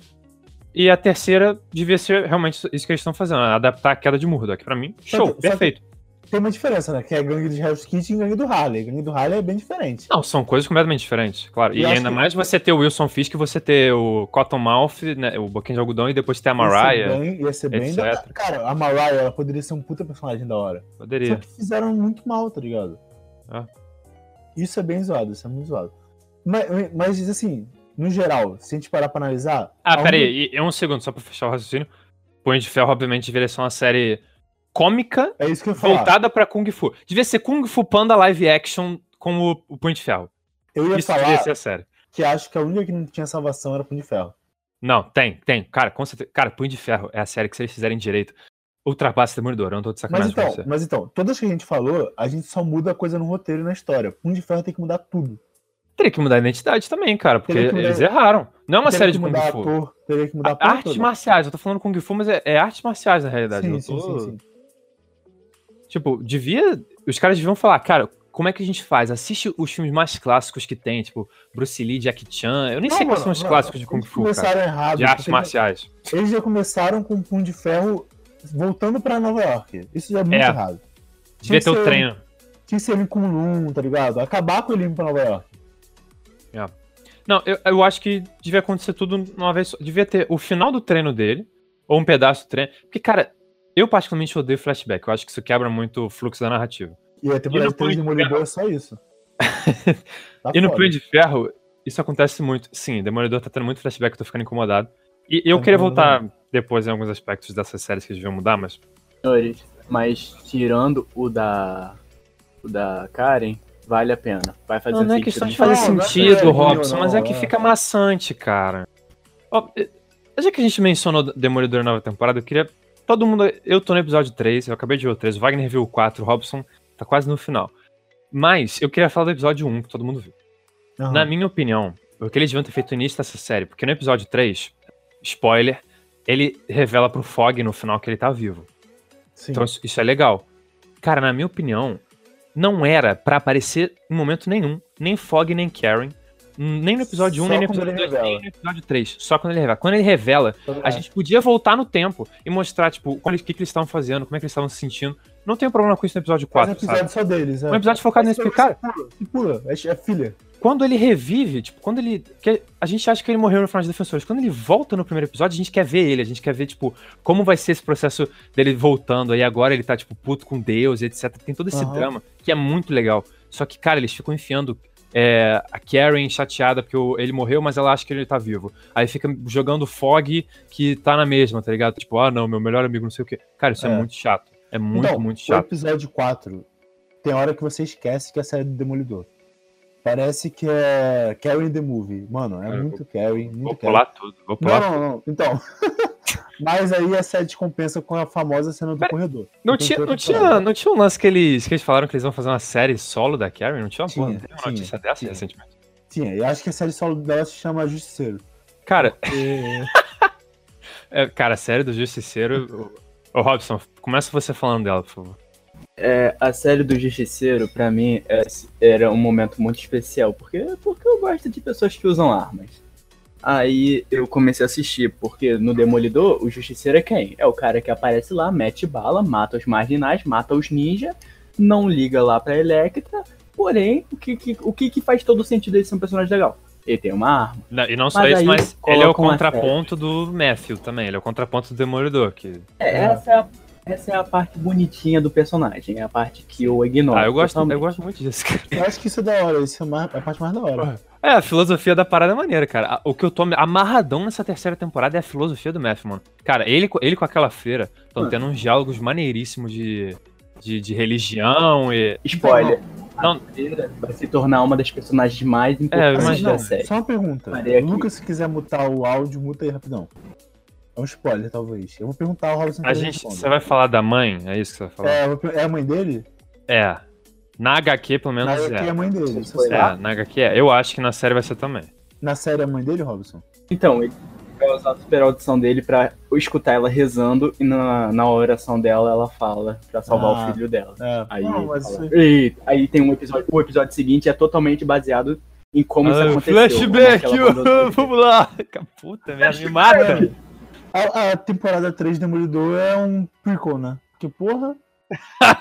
E a terceira devia ser realmente isso que eles estão fazendo, adaptar a queda de Murdoch. Pra mim, Só show, que- só que- perfeito. Tem uma diferença, né? Que é gangue de Hell's Kitchen e gangue do Harley. Gangue do Harley é bem diferente. Não, são coisas completamente diferentes, claro. E E ainda que- mais você ter o Wilson Fisk, você ter o Cottonmouth, né, o Boquinha de Algodão, e depois ter a Mariah. Ia ser bem, ia ser bem da... etc. Cara, a Mariah ela poderia ser um puta personagem da hora. Só Poderia. que fizeram muito mal, tá ligado? Ah. Isso é bem zoado, isso é muito zoado. Mas, mas assim, no geral, se a gente parar pra analisar. Ah, a pera única- aí, e- e um segundo, só pra fechar o raciocínio. Punho de Ferro, obviamente, deveria ser uma série cômica É voltada pra Kung Fu. Devia ser Kung Fu Panda live action com o, o Punho de Ferro. Eu ia Isso falar devia ser a série. que acho que a única que não tinha salvação era Punho de Ferro. Não, tem, tem. Cara, com certeza. Cara, Punho de Ferro é a série que se eles fizerem direito, ultrapassa Demolidor. Eu não tô de Mas sacanagem com então, mas então, todas que a gente falou, a gente só muda coisa no roteiro e na história. Punho de Ferro tem que mudar tudo. Teria que mudar a identidade também, cara, porque mudar- eles erraram. Não é uma série de Kung Fu. ator, teria que mudar a A- artes toda. marciais, eu tô falando Kung Fu, mas é, é artes marciais na realidade. Sim, eu sim, tô- sim, sim. Tipo, devia. Os caras deviam falar, cara, como é que a gente faz? Assiste os filmes mais clássicos que tem, tipo, Bruce Lee, Jack Chan. Eu nem sei Não, quais mano, são os clássicos de Kung eles Fu, cara. começaram errado. De artes marciais. Eles já começaram com o Punho de Ferro voltando pra Nova York. Isso já é muito É. errado. Devia ter o treino. Tinha que ser ele em Kunlun, tá ligado? Acabar com ele indo pra Nova York. Não, eu, eu acho que devia acontecer tudo numa vez só. Devia ter o final do treino dele, ou um pedaço do treino. Porque, cara, eu particularmente odeio flashback. Eu acho que isso quebra muito o fluxo da narrativa. E a temporada no 3 Punho de de Demolidor é só isso. Tá E no. Punho de Ferro, isso acontece muito. Sim, Demolidor tá tendo muito flashback, eu tô ficando incomodado. E eu Tá queria voltar depois em alguns aspectos dessas séries que deviam mudar, mas. Senhores, mas tirando o da. O da Karen, vale a pena. Vai fazer Não, não é questão de fazer Não, não é sentido, sério, Robson, não, mas é que é. fica maçante, cara. Ó, é- Já que a gente mencionou Demolidor nova temporada, eu queria. Todo mundo. Eu tô no episódio 3, eu acabei de ver o 3, o Wagner viu o 4, o Robson tá quase no final. Mas eu queria falar do episódio 1, que todo mundo viu. Aham. Na minha opinião, o que eles deviam ter feito no início dessa série, porque no episódio 3, spoiler, ele revela pro Fog no final que ele tá vivo. Sim. Então isso, é legal. Cara, na minha opinião, não era pra aparecer em momento nenhum, nem Fog nem Karen, nem no episódio 1, Só nem no episódio ele 2, nem no episódio 3. Só quando ele revela. Quando ele revela, a gente podia voltar no tempo e mostrar, tipo, o que, que eles estavam fazendo, como é que eles estavam se sentindo. Não tem problema com isso no episódio Faz um 4, episódio sabe? só deles, é. Um episódio focado nesse, cara, Pula, pula, é, é filha. quando ele revive, tipo, quando ele. a gente acha que ele morreu no final de Defensores. Quando ele volta no primeiro episódio, a gente quer ver ele, a gente quer ver, tipo, como vai ser esse processo dele voltando. Aí agora ele tá, tipo, puto com Deus, etc. Tem todo esse Aham. drama que é muito legal. Só que, cara, eles ficam enfiando é, a Karen chateada porque o- ele morreu, mas ela acha que ele tá vivo. Aí fica jogando o Fog que tá na mesma, tá ligado? Tipo, ah, não, meu melhor amigo, não sei o quê. Cara, isso é, É. muito chato. É muito, então, muito o chato. episódio 4 tem hora que você esquece que é a série do Demolidor. Parece que é Carrie the Movie. Mano, é É, muito Carrie, muito Vou Carrie. pular tudo, vou pular Não, não, não. Então. Mas aí a série descompensa com a famosa cena do corredor. Não Então, tinha, não, tinha, não tinha um lance que eles, que eles falaram que eles vão fazer uma série solo da Karen? Não tinha uma, Tinha, porra, não teve uma tinha, notícia dessa tinha. recentemente? Tinha, eu acho que a série solo dela se chama Justiceiro. Cara, E- é, cara, a série do Justiceiro. Ô, ô, Robson, começa você falando dela, por favor. É, a série do Justiceiro, pra mim, é- era um momento muito especial, porque, porque eu gosto de pessoas que usam armas. Aí eu comecei a assistir, porque no Demolidor, o Justiceiro é quem? É o cara que aparece lá, mete bala, mata os marginais, mata os ninjas, não liga lá pra Electra, porém, o que, que- o que, que faz todo sentido ele ser um personagem legal? Ele tem uma arma. Não, E não só Mas isso, aí mas ele é o contraponto do Matthew também. Ele é o contraponto do Demolidor. Que... É, É. Essa, é a, essa é a parte bonitinha do personagem, é a parte que eu ignoro. Ah, eu gosto, totalmente. eu gosto muito disso, cara. Eu acho que isso é da hora, isso é mais- a parte mais da hora. É, a filosofia da parada é maneira, cara. O que eu tô amarradão nessa terceira temporada é a filosofia do Matthew, mano. Cara, ele, ele com aquela freira estão Mano. tendo uns diálogos maneiríssimos de, de, de religião e. Spoiler. Não. A Freira vai se tornar uma das personagens mais importantes imagina. da Não, série. só uma pergunta. Lucas, se quiser mutar o áudio, muta aí rapidão. É um spoiler, talvez. Eu vou perguntar ao Robson. A gente. Você vai falar da mãe? É isso que você vai falar? É, é a mem dele? É. Na HQ, pelo menos, Na HQ é é. a mãe dele. isso. É, na HQ é. Eu acho que na série vai ser também. Na série é a mãe dele, Robson? Então, ele vai usar a super audição dele pra escutar ela rezando e na, na oração dela ela fala pra salvar Ah. o filho dela. É. Aí, Não, mas fala- isso- E aí tem um episódio. O episódio seguinte é totalmente baseado em como isso Ah, aconteceu. flashback! como é Vamos lá! Puta merda, me mata! A, a temporada 3 de Demolidor é um prequel, né? Que porra.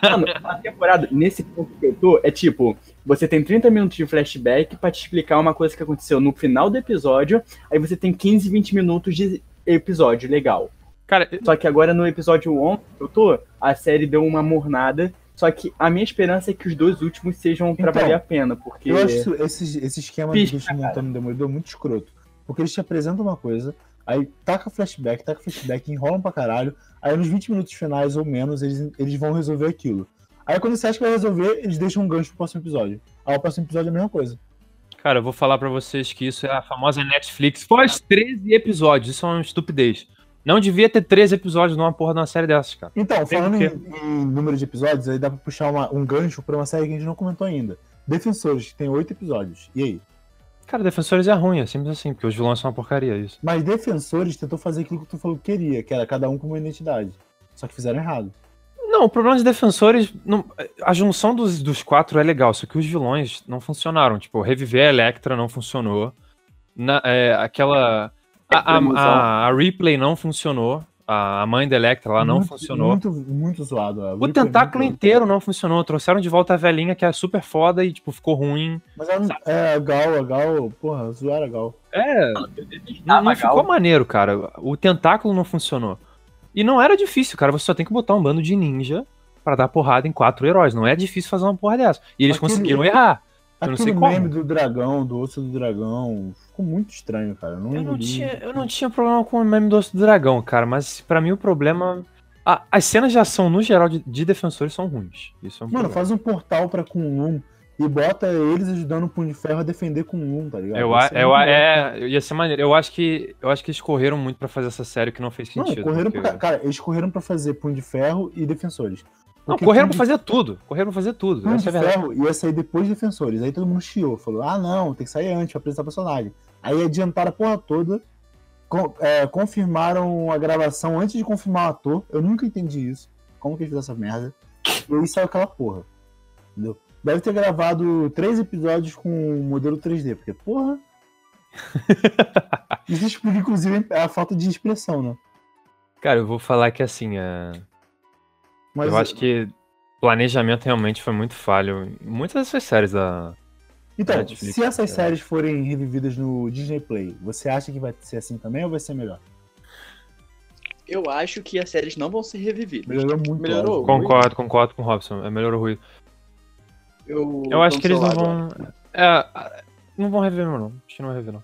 Mano, a temporada, nesse ponto que eu tô, é tipo, você tem 30 minutos de flashback pra te explicar uma coisa que aconteceu no final do episódio, aí você tem 15, 20 minutos de episódio legal. Cara, Só que agora no episódio 11 que eu tô, a série deu uma mornada, só que a minha esperança é que os dois últimos sejam pra Então, valer a pena, porque... Eu acho esse, esse esquema que Pisca, no Demolidor muito escroto. Porque eles te apresentam uma coisa, aí taca flashback, taca flashback, enrolam pra caralho, aí nos 20 minutos finais ou menos eles, eles vão resolver aquilo. Aí quando você acha que vai resolver, eles deixam um gancho pro próximo episódio. Aí o próximo episódio é a mesma coisa. Cara, eu vou falar pra vocês que isso é a famosa Netflix. Faz 13 episódios, isso é uma estupidez. Não devia ter 13 episódios numa porra de uma série dessas, cara. Então, falando em, em número de episódios, aí dá pra puxar uma- um gancho pra uma série que a gente não comentou ainda. Defensores, que tem oito episódios. E aí? Cara, Defensores é ruim, é simples assim, porque os vilões são uma porcaria, isso. Mas Defensores tentou fazer aquilo que tu falou que queria, que era cada um com uma identidade. Só que fizeram errado. Não, o problema de Defensores, não- a junção dos, dos quatro é legal, só que os vilões não funcionaram. Tipo, reviver a Electra não funcionou. Na- é, aquela. A, a, a- a Replay não funcionou. A, mãe da Electra lá não Muito- funcionou. Muito, muito zoado. a O é tentáculo muito- inteiro não funcionou. Trouxeram de volta a velhinha que é super foda e, tipo, ficou ruim. Mas ela, não- é, a Gal, a Gal, porra, zoaram a Gal. É, Não, não ficou maneiro, cara. O tentáculo não funcionou. E não era difícil, cara. Você só tem que botar um bando de ninja pra dar porrada em quatro heróis. Não é difícil fazer uma porra dessa. E eles Aquele- conseguiram errar. Eu não sei como. meme do dragão, do osso do dragão, ficou muito estranho, cara. Não Eu não, tinha, eu não tinha problema com o meme do osso do dragão, cara. Mas pra mim o problema. as cenas de ação, no geral, de, de defensores são ruins. Isso é um Mano, problema. faz um portal pra Kunlun e bota eles ajudando o Punho de Ferro a defender com um, tá ligado? Eu, a- ser eu, a- é, ia ser maneiro. Eu acho que eu acho que eles correram muito pra fazer essa série que não fez Não, sentido. correram porque- pra, cara, eles correram pra fazer Punho de Ferro e Defensores. Não, correram pra fazer tudo. Correram pra fazer tudo. Punho Essa de é a. Ferro ia sair depois de Defensores. Aí todo mundo chiou, falou: ah, não, tem que sair antes pra apresentar o personagem. Aí adiantaram a porra toda, con- é, confirmaram a gravação antes de confirmar o ator. Eu nunca entendi isso. Como que eles fizeram essa merda? E aí saiu aquela porra. Entendeu? Deve ter gravado três episódios com modelo 3D, porque, porra. Isso explica, inclusive, a falta de expressão, né? Cara, eu vou falar que assim, é... Mas eu acho que planejamento realmente foi muito falho. em Muitas dessas séries da. Então, Netflix, se essas é. séries forem revividas no Disney Play, você acha que vai ser assim também ou vai ser melhor? Eu acho que as séries não vão ser revividas. Melhorou muito. Melhorou. Concordo, concordo com o Robson. É melhor o ruído. Eu, Eu acho que eles não vão. É, não vão rever, não. Acho que não vai rever, não.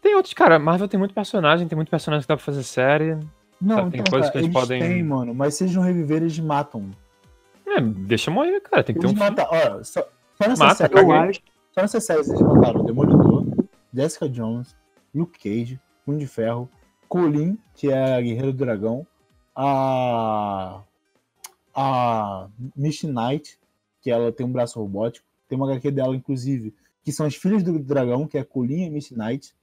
Tem outros, cara. Marvel tem muito personagem, tem muito personagem que dá pra fazer série. Não, tem então, coisas cara, que eles eles podem- têm, mano, mas se eles não reviverem, eles matam. É, deixa morrer, cara. Tem que ter Eles um. filme. matam, ó, só, só nessa Mata, série, Eu acho. só nessas séries eles mataram Demolidor, Jessica Jones, Luke Cage, Punho de Ferro, Colin, que é a Guerreira do Dragão, a a Misty Knight, que ela tem um braço robótico, tem uma HQ dela, inclusive, que são as filhas do dragão, que é a Colin e a Misty Knight.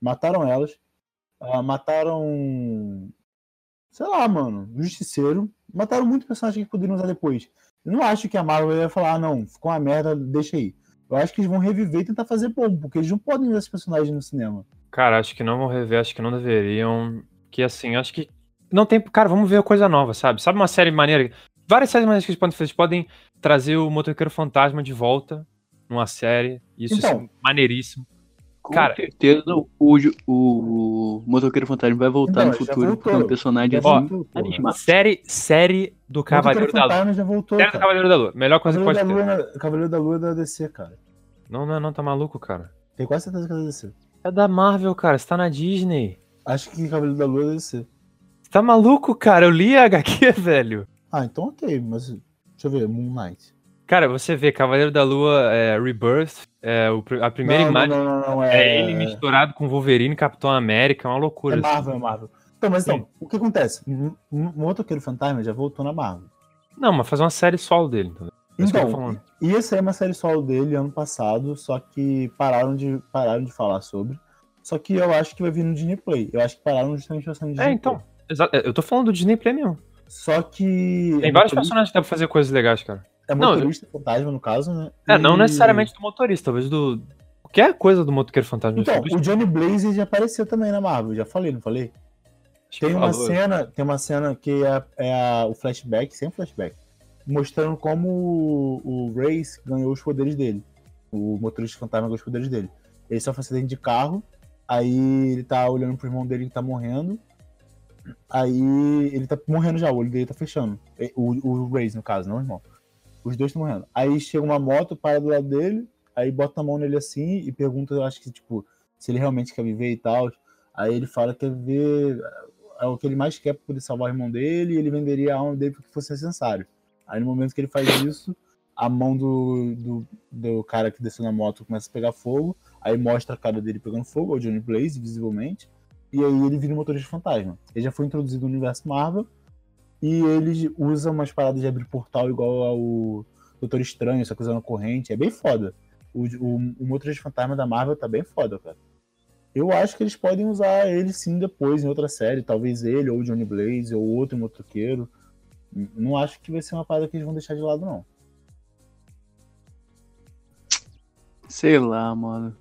Mataram elas. Ah, mataram. Sei lá, mano. Justiceiro. Mataram muitos personagens que poderiam usar depois. Eu não acho que a Marvel ia falar, ah, não, ficou uma merda, deixa aí. Eu acho que eles vão reviver e tentar fazer bom, porque eles não podem usar esses personagens no cinema. Cara, acho que não vão rever, acho que não deveriam. Que assim, acho que. Não tem. Cara, vamos ver coisa nova, sabe? Sabe uma série maneira? Várias séries maneiras que eles podem fazer. Eles podem trazer o Motoqueiro Fantasma de volta numa série. Isso Então. assim, maneiríssimo. Com Cara, certeza o, o Motoqueiro Fantasma vai voltar Então, no futuro voltou. como personagem Já assim. animado. Série, série do Cavaleiro da Lua. Fantasma já voltou, Série do. Cavaleiro da Lua. Melhor coisa que pode Cavaleiro da, ter. Lua, Cavaleiro da Lua é da DC, cara. Não, não, não, tá maluco, cara. Tenho quase certeza que é da DC. É da Marvel, cara. Você tá na Disney. Acho que Cavaleiro da Lua é da DC. Você tá maluco, cara? Eu li a HQ, velho. Ah, então ok, mas deixa eu ver, Moon Knight. Cara, você vê Cavaleiro da Lua é, Rebirth, é, o a primeira não, imagem Não, não, não, não, é... é, ele misturado com Wolverine e Capitão América, é uma É loucura. assim. Marvel, é Marvel. Então, mas então, o que acontece? O Motoqueiro Fantasma já voltou na Marvel. Não, mas fazer uma série solo dele, entendeu? É isso Então, ia sair uma série solo dele ano passado, só que pararam de, pararam de falar sobre. Só que eu acho que vai vir no Disney Play. Eu acho que pararam justamente pensando no Disney É, então. Play. Eu tô falando do Disney Play mesmo. Só que. Tem é vários motorista- personagens que dá pra fazer coisas legais, cara. É Não, motorista fantasma, no caso, né? É, não E- necessariamente do motorista, talvez do. Qualquer coisa do motoqueiro fantasma. Então, Acho o Johnny Blaze já apareceu também na Marvel, já falei, não falei? Tem uma falou. cena, tem uma cena que é, é a- o flashback, sem flashback, mostrando como o, o Race ganhou os poderes dele. O motorista fantasma ganhou os poderes dele. Ele sofre um acidente de carro, aí ele tá olhando pro irmão dele que tá morrendo. Aí ele tá morrendo já, o olho dele tá fechando. O, o Race, no caso, não o irmão. Os dois estão morrendo. Aí chega uma moto, para do lado dele, aí bota a mão nele assim e pergunta, eu acho que, tipo, se ele realmente quer viver e tal. Aí ele fala que quer viver é o que ele mais quer pra poder salvar o irmão dele e ele venderia a alma dele porque fosse necessário. Aí no momento que ele faz isso, a mão do, do, do cara que desceu na moto começa a pegar fogo, aí mostra a cara dele pegando fogo, é o Johnny Blaze, visivelmente, e aí ele vira um motorista fantasma. Ele já foi introduzido no universo Marvel e ele usa umas paradas de abrir portal igual ao Doutor Estranho, só que usando corrente, é bem foda. O, o, o motorista fantasma da Marvel tá bem foda, cara. Eu acho que eles podem usar ele sim depois em outra série, talvez ele ou Johnny Blaze ou outro motoqueiro. Não acho que vai ser uma parada que eles vão deixar de lado, não. Sei lá, mano.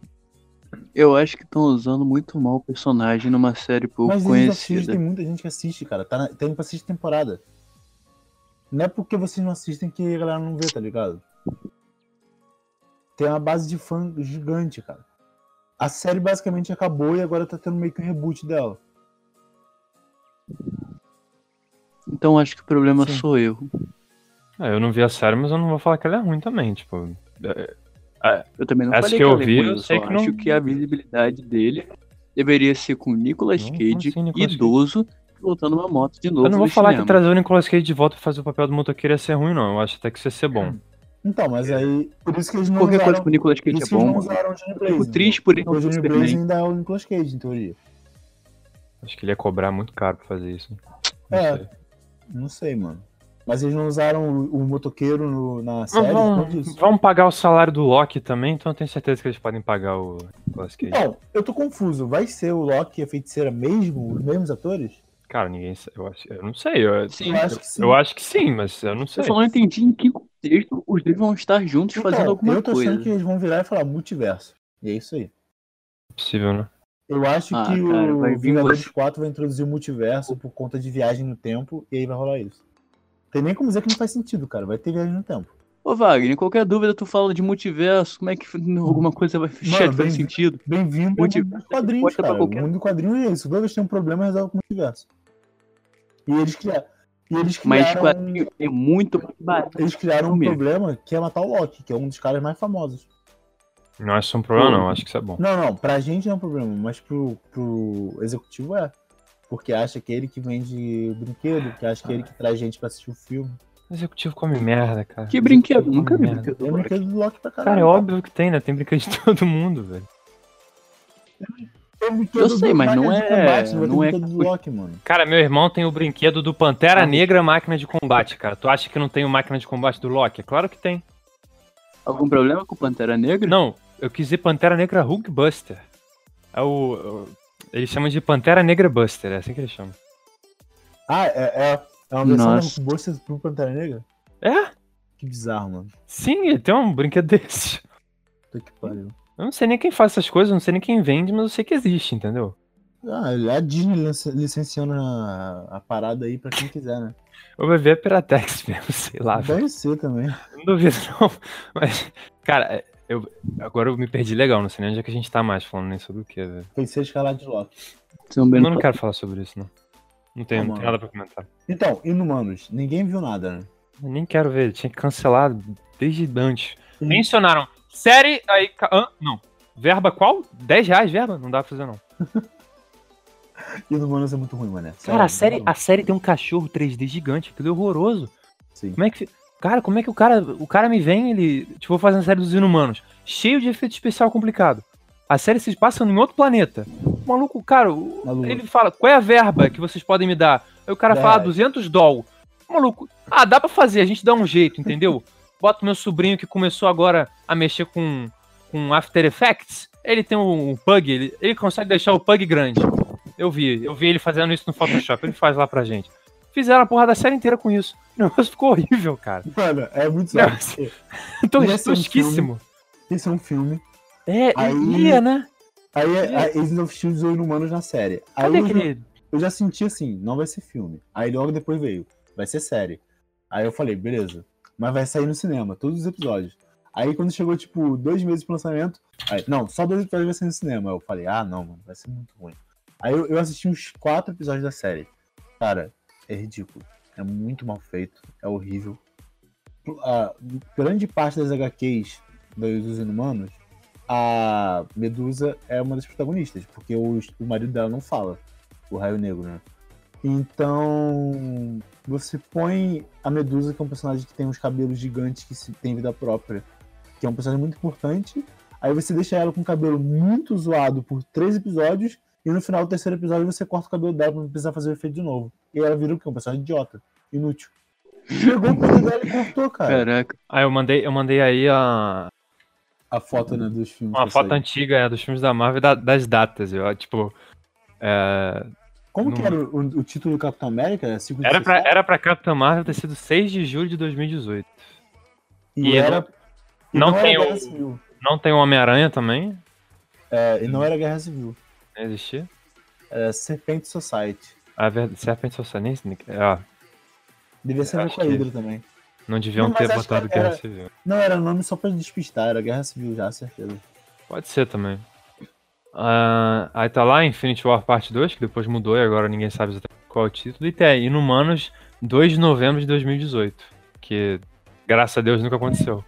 Eu acho que estão usando muito mal o personagem numa série pouco Mas eles assistem, conhecida. tem muita gente que assiste, cara. Tá, na, tá indo pra assistir temporada. Não é porque vocês não assistem que a galera não vê, tá ligado? Tem uma base de fã gigante, cara. A série basicamente acabou e agora tá tendo meio que um reboot dela. Então acho que o problema Sim. sou eu. É, eu não vi a série, mas eu não vou falar que ela é ruim também, tipo. é, Eu também não Essa falei que eu é vi, eu sei só que não- acho que a visibilidade dele deveria ser com o Nicolas Não, Cage, assim, Nicolas Cage? idoso, voltando uma moto de novo Eu não vou no falar que cinema. trazer o Nicolas Cage de volta pra fazer o papel do motoqueiro ia ser ruim, não. Eu acho até que isso ia ser bom. Então, mas aí. Por isso que eles não Qualquer usaram, coisa com o Nicolas Cage é que bom. usaram o Johnny Blaze. Fico triste por ele não ser Johnny Blaze Superman. ainda é o Nicolas Cage, em teoria. Acho que ele ia cobrar muito caro pra fazer isso. Não É. sei. Não sei, mano. Mas eles não usaram o, o motoqueiro no- na Mas série disso. vamos pagar o salário do Loki também, então eu tenho certeza que eles podem pagar o Nicolas Cage. Então, eu tô confuso. Vai ser o Loki e a feiticeira mesmo? Os mesmos atores? Cara, ninguém sa- eu acho, eu não sei, eu, Sim. Eu acho que sim. eu acho que sim, mas eu não sei. Eu só não entendi em que contexto os dois vão estar juntos fazendo Então, alguma eu tô coisa. achando que eles vão virar e falar multiverso. E é isso aí. É possível, né? Eu acho Ah, que cara, o Vingadores você. 4 vai introduzir o multiverso por conta de viagem no tempo e aí vai rolar isso. Tem nem como dizer que não faz sentido, cara. Vai ter viagem no tempo. Ô, Wagner, qualquer dúvida tu fala de multiverso, como é que alguma coisa vai fechar bem- faz sentido? Bem-vindo ao mundo dos é quadrinhos, resposta pra cara. qualquer- O mundo do quadrinho é isso. Toda vez que tem um problema, resolve com o multiverso. E eles criaram. E eles Mas criaram, quadrinho é muito barato. eles criaram um Filme. problema que é matar o Loki, que é um dos caras mais famosos. Não acho isso um problema, não. Acho que isso é bom. Não, não, pra gente não é um problema, mas pro, pro executivo é. Porque acha que é ele que vende brinquedo, que acha que é ele que traz gente pra assistir o filme. O executivo come merda, cara. Que brinquedo? Nunca vi merda. brinquedo. Tem do brinquedo do Loki pra caralho. Cara, é óbvio que tem, né? Tem brinquedo de todo mundo, velho. Eu sei, mas não é- Combate, ter não é- brinquedo do Loki, mano. Cara, meu irmão tem o brinquedo do Pantera Ah. Negra Máquina de Combate, cara. Tu acha que não tem o Máquina de Combate do Loki? É claro que tem. Algum problema com Pantera Negra? Não, eu quis dizer Pantera Negra Hulkbuster. É o. Eles chamam de Pantera Negra Buster, é assim que eles chamam. Ah, é, é, é uma versão Nossa. Hulkbuster pro Pantera Negra? É? Que bizarro, mano. Sim, ele tem um brinquedo desse. Puta que pariu. Eu não sei nem quem faz essas coisas, não sei nem quem vende, mas eu sei que existe, entendeu? Ah, a Disney lic- licenciando a, a parada aí pra quem quiser, né? Ou vai ver a Piratex mesmo, sei lá. velho. Deve ser também. Não duvido, não. Mas, cara, eu, agora eu me perdi legal, não sei nem onde é que a gente tá mais falando nem sobre o que, velho. Feiticeiro escalado de Loki. Eu não quero falar sobre isso, não. Não tenho, Ah, não tenho nada pra comentar. Então, Inumanos. Ninguém viu nada, né? Eu nem quero ver, tinha que cancelar desde antes. Sim. Mencionaram série, aí. hã? não. Verba qual? 10 reais, verba? Não dá pra fazer, não. Inumanos é muito ruim, mano. Cara, a série, a série tem um cachorro 3D gigante, aquilo é horroroso. Sim. Como é que. Cara, como é que o cara. O cara me vem, ele. Tipo, vou fazer uma série dos inumanos. Cheio de efeito especial complicado. A série se passa em outro planeta. O maluco, cara, ele fala, qual é a verba que vocês podem me dar? Aí o cara fala reais. 200 doll. O maluco, ah, dá pra fazer, a gente dá um jeito, entendeu? Bota o meu sobrinho que começou agora a mexer com, com After Effects. Ele tem um, um pug, ele, ele consegue deixar o pug grande. Eu vi, eu vi ele fazendo isso no Photoshop, ele faz lá pra gente. Fizeram a porra da série inteira com isso. O negócio ficou horrível, cara. Mano, é muito sério. Ser um tosquíssimo. Esse é um filme. É, Aí- ia, né? Aí é, a Agents of Shield usou Inumanos na série. Aí Cadê eu, já- aquele. eu já senti assim, não vai ser filme. Aí logo depois veio, vai ser série. Aí eu falei, beleza. Mas vai sair no cinema, todos os episódios. Aí quando chegou, tipo, dois meses pro lançamento, aí, não, só dois episódios vai sair no cinema. Eu falei, ah, não, mano, vai ser muito ruim. Aí eu, eu assisti uns quatro episódios da série. Cara, é ridículo. É muito mal feito, é horrível. A grande parte das HQs dos Inumanos, a Medusa é uma das protagonistas, porque o, o marido dela não fala, o Raio Negro, né? Então, você põe a Medusa, que é um personagem que tem uns cabelos gigantes, que se- tem vida própria, que é um personagem muito importante. Aí você deixa ela com o cabelo muito zoado por três episódios, e no final do terceiro episódio você corta o cabelo dela pra não precisar fazer o efeito de novo. E ela vira o quê? Um personagem idiota, inútil. Pegou o cabelo dela e cortou, cara. Caraca. Ah, eu mandei, eu mandei aí a, A foto, né, dos filmes. uma foto antiga é, dos filmes da Marvel e da- das datas. Eu, tipo. é, Como Não- que era o, o título do Capitão América? Era, pra, era pra Capitã Marvel ter sido 6 de julho de 2018. E, e era. e não era tem o-. Não tem o Homem-Aranha também? É, e não era Guerra Civil. Não existia? Era Serpente Society. A verdade, Serpent Society. nem- Ah, Devia ser a ver com a Hydra também. não deviam Não, ter botado era- Guerra Civil. Não, era nome só pra despistar, era Guerra Civil já, certeza. Pode ser também. Ah, aí tá lá Infinity War Parte 2, que depois mudou e agora ninguém sabe exatamente qual é o título. E tem Inumanos 2 de novembro de 2018. Que, graças a Deus, nunca aconteceu.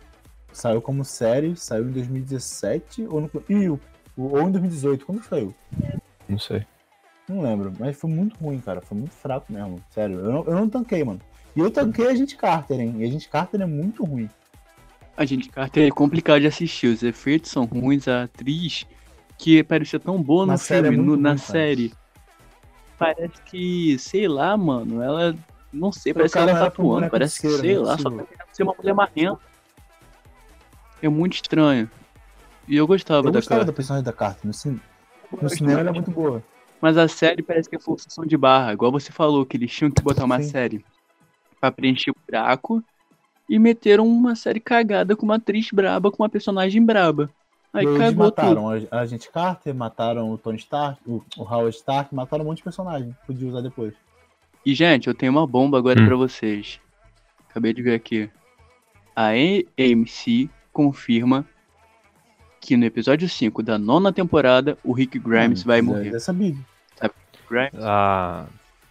Saiu como série, saiu em 2017 ou, no, Ih, o- ou em 2018. Quando que saiu? Não sei. Não lembro, mas foi muito ruim, cara. Foi muito fraco mesmo. Sério, eu não, eu não tanquei, mano. E eu tanquei a gente Carter, hein? E a gente Carter é muito ruim. A gente Carter é complicado de assistir. Os efeitos são ruins, a atriz que parecia tão boa no Na série é filme, muito no- na ruim, cara. série. Parece que, sei lá, mano, ela. Não sei, parece que ela tá atuando, parece que, sei não é lá, só tá possível. querendo ser uma mulher marrenta. É muito estranho. E eu gostava Eu da gostava da personagem da Carter. No, cin- no cinema ela é muito boa. Mas a série parece que é forçação de barra, igual você falou, que eles tinham que botar uma Sim. série pra preencher o buraco e meteram uma série cagada com uma atriz braba, com uma personagem braba. Aí eles cagou tudo. mataram a, a gente Carter, mataram o Tony Stark, o, o Howard Stark, mataram um monte de personagem. Podia usar depois. E, gente, eu tenho uma bomba agora Hum. pra vocês. Acabei de ver aqui. A AMC confirma que no episódio 5 da nona temporada, o Rick Grimes Hum, vai é- morrer. É sabido. Grimes? A-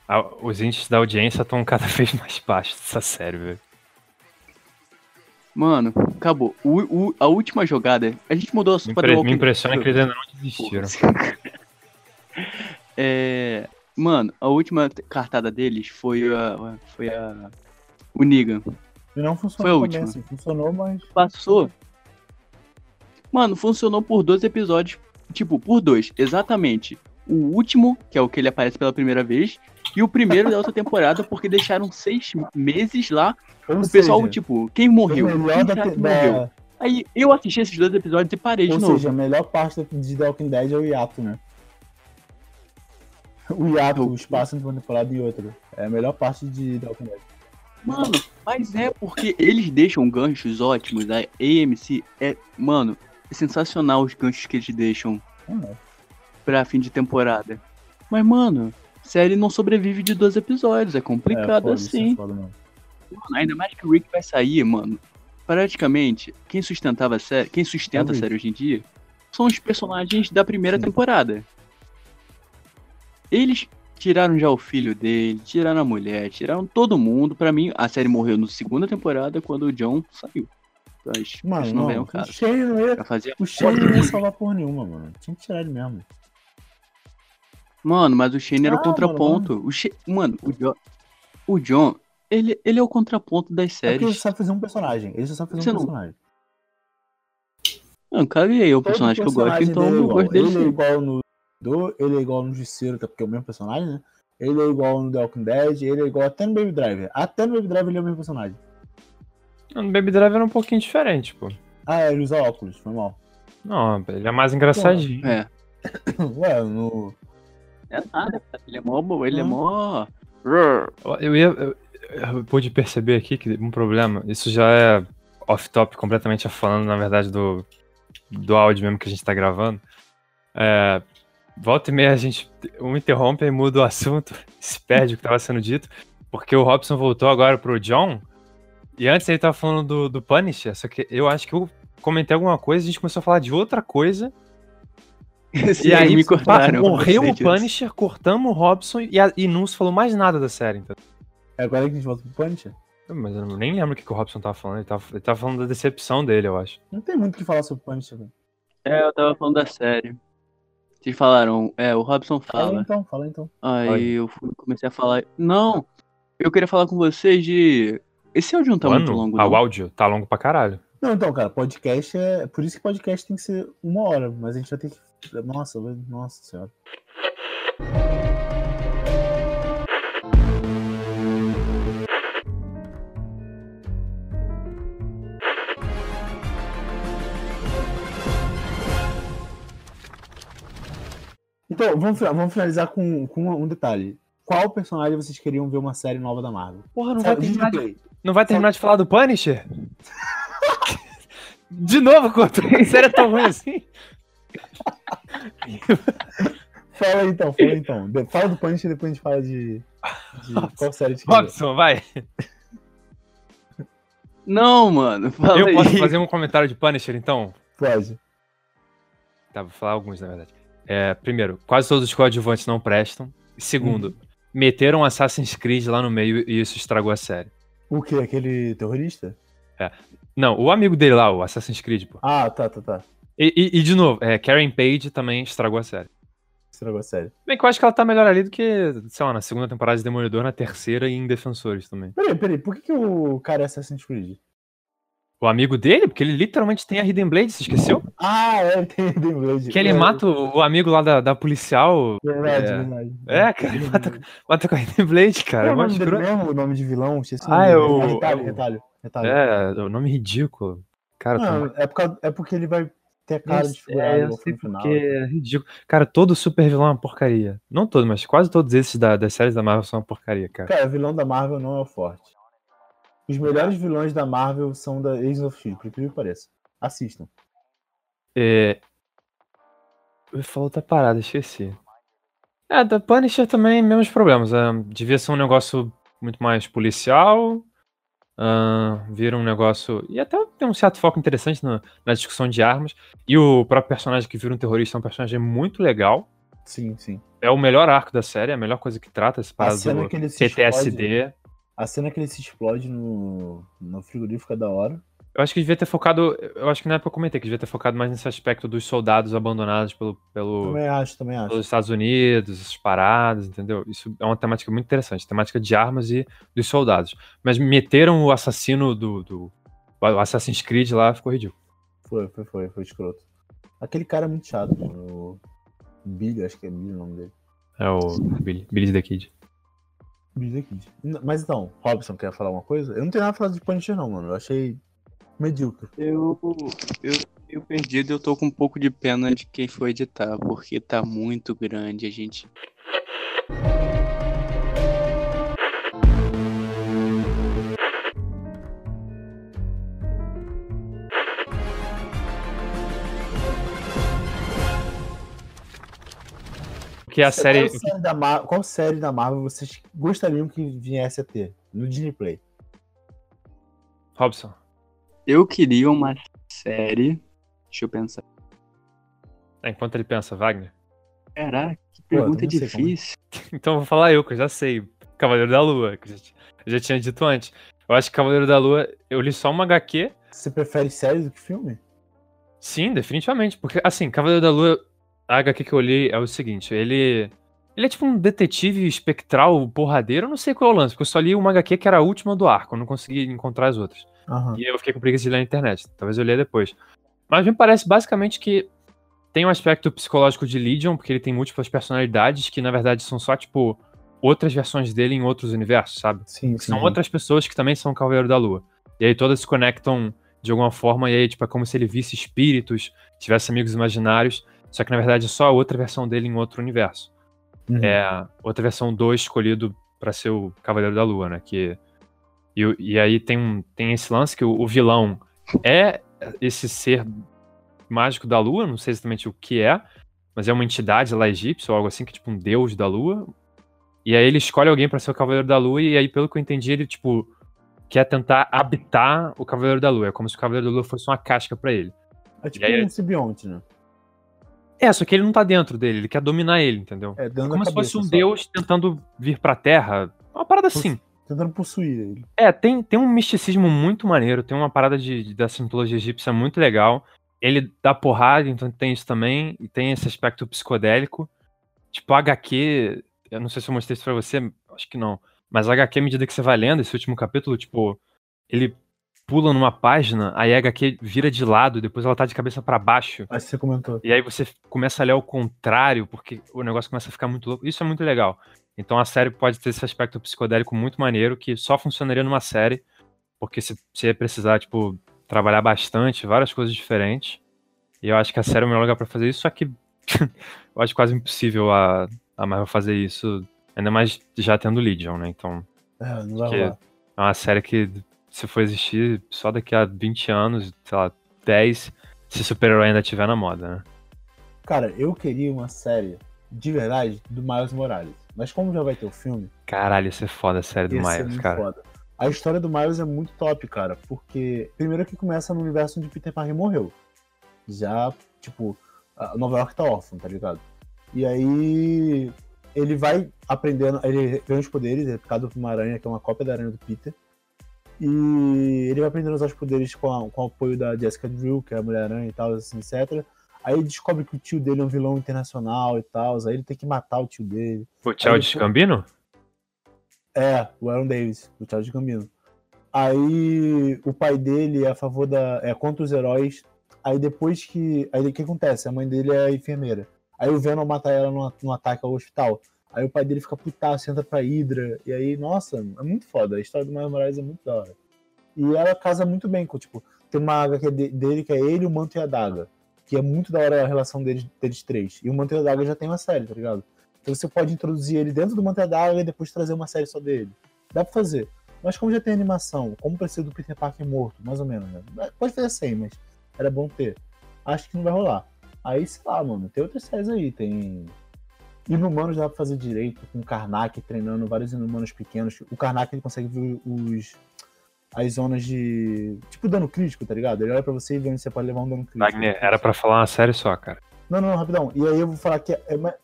a- os índices da audiência estão cada vez mais baixos dessa série, velho. Mano, acabou. O- o- a última jogada. A gente mudou a Me, The impre- me impressiona que eles ainda não desistiram. É, mano, a última cartada deles foi a. Foi a. O Negan. E não Foi a funcionou última. também, assim. Funcionou, mas. Passou. Mano, funcionou por dois episódios. Tipo, por dois, exatamente. O último, que é o que ele aparece pela primeira vez, e o primeiro da outra temporada, porque deixaram seis meses lá. Ou o pessoal, seja, tipo, quem morreu? Quem da, que morreu? da- Aí eu assisti esses dois episódios e parei de Ou novo. seja, a melhor parte de The Walking Dead é o hiato, né? O hiato, o espaço entre uma temporada e outra. É a melhor parte de The Walking Dead. Mano, mas é porque eles deixam ganchos ótimos. A AMC é, mano, é sensacional os ganchos que eles deixam Ah, pra fim de temporada. Mas, mano, série não sobrevive de dois episódios. É é, complicado isso assim. é foda mesmo. Mano, ainda mais que o Rick vai sair, mano. Praticamente, quem sustentava a série, quem sustenta É a série hoje em dia são os personagens da primeira Sim. temporada. Eles tiraram já o filho dele, tiraram a mulher, tiraram todo mundo. Pra mim, a série morreu na segunda temporada quando o John saiu. Mas Mano, não não, ao o. Shane não ia, o Shane não ia salvar porra nenhuma, mano. Tinha que tirar ele mesmo. Mano, mas o Shane era Ah, o contraponto. O Shane... Mano, o John, o John ele, ele é o contraponto das É porque ele séries. só sabe fazer um personagem. Ele só sabe fazer Você um não- personagem. Não, caguei, é o Todo personagem que eu gosto, personagem então é eu igual. gosto dele Ele é igual no do, ele é igual no Justiceiro, até porque é o mesmo personagem, né? Ele é igual no The Walking Dead, ele é igual até no Baby Driver. Até no Baby Driver ele é o mesmo personagem. No Baby Driver era um pouquinho diferente, pô. Ah, é, ele usa óculos, foi mal. Não, ele é mais engraçadinho. É. Ué, no. É nada, ele é mó, ele é mó. Eu ia. Eu, eu pude perceber aqui que um problema. Isso já é off-top, completamente falando, na verdade, do, do áudio mesmo que a gente tá gravando. É, volta e meia a gente um interrompe e muda o assunto, se perde o que tava sendo dito, porque o Robson voltou agora pro John. E antes ele tava falando do, do Punisher, só que eu acho que eu comentei alguma coisa, a gente começou a falar de outra coisa. Sim, e aí me cortaram. morreu eu o sei disso. Punisher, cortamos o Robson e, a, e não se falou mais nada da série. Então. É agora que a gente volta pro Punisher? Mas eu nem lembro o que, que o Robson tava falando. Ele tava, ele tava falando da decepção dele, eu acho. Não tem muito o que falar sobre Punisher, velho. É, eu tava falando da série. Vocês falaram, é, o Robson Fala fala. então, fala então. Aí Oi. eu fui- comecei a falar. Não! Eu queria falar com vocês de. Esse áudio não tá muito Mano, longo, ah, não. o áudio tá longo pra caralho. Não, então, cara, podcast é. Por isso que podcast tem que ser uma hora, mas a gente vai ter que. Nossa, vai- nossa senhora. Então, vamos, vamos finalizar com, com um detalhe. Qual personagem vocês queriam ver uma série nova da Marvel? Porra, não vai Sabe, terminar de, Disney. Não vai terminar de falar do Punisher? de novo, Couto? A série é tão ruim assim? Fala aí, então, fala então. De- Fala do Punisher e depois a gente fala de. de qual série ver. Robson, vai. Não, mano. Fala Eu aí. posso fazer um comentário de Punisher, então? Pode. Tá, vou falar alguns, na verdade. É, primeiro, quase todos os coadjuvantes não prestam. Segundo, meteram Assassin's Creed lá no meio e isso estragou a série. O que? Aquele terrorista? Não, o amigo dele lá, o Assassin's Creed, pô. Ah, tá, tá, tá. E, e- e, de novo, é, Karen Page também estragou a série. Estragou a série. Bem que eu acho que ela tá melhor ali do que, sei lá, na segunda temporada de Demolidor, na terceira e em Defensores também. Peraí, peraí, por que, que o cara é Assassin's Creed? O amigo dele, porque ele literalmente tem a Hidden Blade, você esqueceu? Ah, é, tem Hidden Blade. Que ele É, mata o, amigo lá da, da policial. Verdade, é. verdade. É, cara, ele mata, mata com a Hidden Blade, cara. É É, o mesmo, o nome de vilão? Ah, é o- Retalho, é o- retalho, retalho. É, o nome ridículo. Cara, tá Não, é, por causa- é porque ele vai ter a cara Eu desfigurada é, eu sei porque é ridículo. Cara, todo super vilão é uma porcaria. Não todo, mas quase todos esses da- das séries da Marvel são uma porcaria, cara. Cara, vilão da Marvel não é o forte. Os melhores vilões da Marvel são da Agents of Shield, por incrível que pareça. Assistam. É... Eu falar outra parada, esqueci. É, da Punisher também, mesmos problemas. é, devia ser um negócio muito mais policial. ah, vira um negócio. E até tem um certo foco interessante na, na discussão de armas. E o próprio personagem que vira um terrorista é um personagem muito legal. Sim, sim. É o melhor arco da série, é a melhor coisa que trata esse parado do ele se explode, PTSD. A cena que ele se explode no, no frigorífico é da hora. Eu acho que devia ter focado. Eu acho que na época eu comentei que devia ter focado mais nesse aspecto dos soldados abandonados pelo, pelo, Também acho, também acho. pelos Estados Unidos, essas paradas, entendeu? Isso é uma temática muito interessante, temática de armas e dos soldados. Mas meteram o assassino do, do o Assassin's Creed lá, ficou ridículo. Foi, foi, foi, foi escroto. Aquele cara é muito chato, mano. O Billy, acho que é Billy o nome dele. É o Billy, Billy the Kid. Mas então, Robson, quer falar uma coisa? Eu não tenho nada a falar de Punisher, não, mano. Eu achei medíocre. Eu, eu eu perdido, eu tô com um pouco de pena de quem foi editar, porque tá muito grande, a gente. Porque a série. Qual série, da Mar- qual série da Marvel vocês gostariam que viesse a ter no Disney Play? Robson. Eu queria uma série. Deixa eu pensar. É, Enquanto ele pensa, Wagner. Caraca, que Pô, pergunta como é. difícil. Então eu vou falar eu, que eu já sei. Cavaleiro da Lua, que eu já, eu já tinha dito antes. Eu acho que Cavaleiro da Lua, eu li só uma HQ. Você prefere série do que filme? Sim, definitivamente. Porque, assim, Cavaleiro da Lua, a HQ que eu li é o seguinte: ele. Ele é tipo um detetive espectral porradeiro, eu não sei qual é o lance, porque eu só li uma HQ que era a última do arco, eu não consegui encontrar as outras. Aham. E eu fiquei com preguiça de ler na internet. Talvez eu leia depois. Mas me parece basicamente que tem um aspecto psicológico de Legion, porque ele tem múltiplas personalidades que, na verdade, são só, tipo, outras versões dele em outros universos, sabe? Sim, sim. São outras pessoas que também são Cavaleiro da Lua. E aí todas se conectam de alguma forma, e aí, tipo, é como se ele visse espíritos, tivesse amigos imaginários, só que na verdade é só a outra versão dele em outro universo. Uhum. É outra versão do escolhido pra ser o Cavaleiro da Lua, né? Que, e, e aí tem, um, tem esse lance que o, o vilão é esse ser mágico da Lua, não sei exatamente o que é, mas é uma entidade lá egípcia ou algo assim, que é tipo um deus da Lua. E aí ele escolhe alguém pra ser o Cavaleiro da Lua, e aí, pelo que eu entendi, ele, tipo, quer tentar habitar o Cavaleiro da Lua. É como se o Cavaleiro da Lua fosse uma casca pra ele. É tipo aí- um simbionte, né? É, só que ele não tá dentro dele, ele quer dominar ele, entendeu? É, É dando como a se fosse um só. deus tentando vir pra Terra. Uma parada assim. Tentando possuir ele. É, tem, tem um misticismo muito maneiro, tem uma parada de, de- dessa mitologia egípcia muito legal. Ele dá porrada, então tem isso também, e tem esse aspecto psicodélico. Tipo, HQ, eu não sei se eu mostrei isso pra você, acho que não. Mas a HQ, à medida que você vai lendo, esse último capítulo, tipo, ele pula numa página, aí a HQ vira de lado, depois ela tá de cabeça pra baixo. Que você comentou. E aí você começa a ler ao contrário, porque o negócio começa a ficar muito louco. Isso é muito legal. Então a série pode ter esse aspecto psicodélico muito maneiro, que só funcionaria numa série, porque você você ia precisar, tipo, trabalhar bastante, várias coisas diferentes. E eu acho que a série é o melhor lugar pra fazer isso, só que eu acho quase impossível a, a Marvel fazer isso, ainda mais já tendo Legion, né? Então É, não vai rolar. é uma série que, se for existir, só daqui a 20 anos, sei lá, 10, se super-herói ainda estiver na moda, né? Cara, eu queria uma série de verdade do Miles Morales. Mas como já vai ter o filme, Caralho, isso é foda a série do Miles, muito cara. foda. A história do Miles é muito top, cara, porque primeiro que começa no universo onde Peter Parker morreu. Já, tipo, Nova York tá órfão, tá ligado? E aí ele vai aprendendo, ele ganha os poderes, ele é picado por uma aranha, que é uma cópia da aranha do Peter. E ele vai aprendendo a usar os poderes com, a- com o apoio da Jessica Drew, que é a Mulher-Aranha e tal, assim, etc. Aí ele descobre que o tio dele é um vilão internacional e tal, aí ele tem que matar o tio dele. O Childish depois- Gambino? É, o Aaron Davis, o Charles Gambino. Aí o pai dele é a favor da. é contra os heróis. Aí depois que. Aí o que acontece? A mãe dele é enfermeira. Aí o Venom mata ela num, num ataque ao hospital. Aí o pai dele fica putaço, entra pra Hydra. E aí, nossa, é muito foda. A história do Miles Morales é muito da hora. E ela casa muito bem com, tipo, tem uma HQ de- dele que é ele, o Manto e a Daga. Que é muito da hora a relação deles, deles três. E o Manto e a Daga já tem uma série, tá ligado? Então você pode introduzir ele dentro do Manto e a Daga e depois trazer uma série só dele. Dá pra fazer. Mas como já tem animação, como precisa do Peter Parker morto, mais ou menos, né? Pode fazer sem, mas era bom ter. Acho que não vai rolar. Aí, sei lá, mano, tem outras séries aí, tem. Inumanos dá pra fazer direito, com o Karnak treinando vários inumanos pequenos. O Karnak ele consegue ver os. as zonas de. Tipo dano crítico, tá ligado? Ele olha pra você e vê onde você pode levar um dano crítico. Wagner, era pra falar uma série só, cara. Não, não, rapidão. E aí eu vou falar que é. é uma-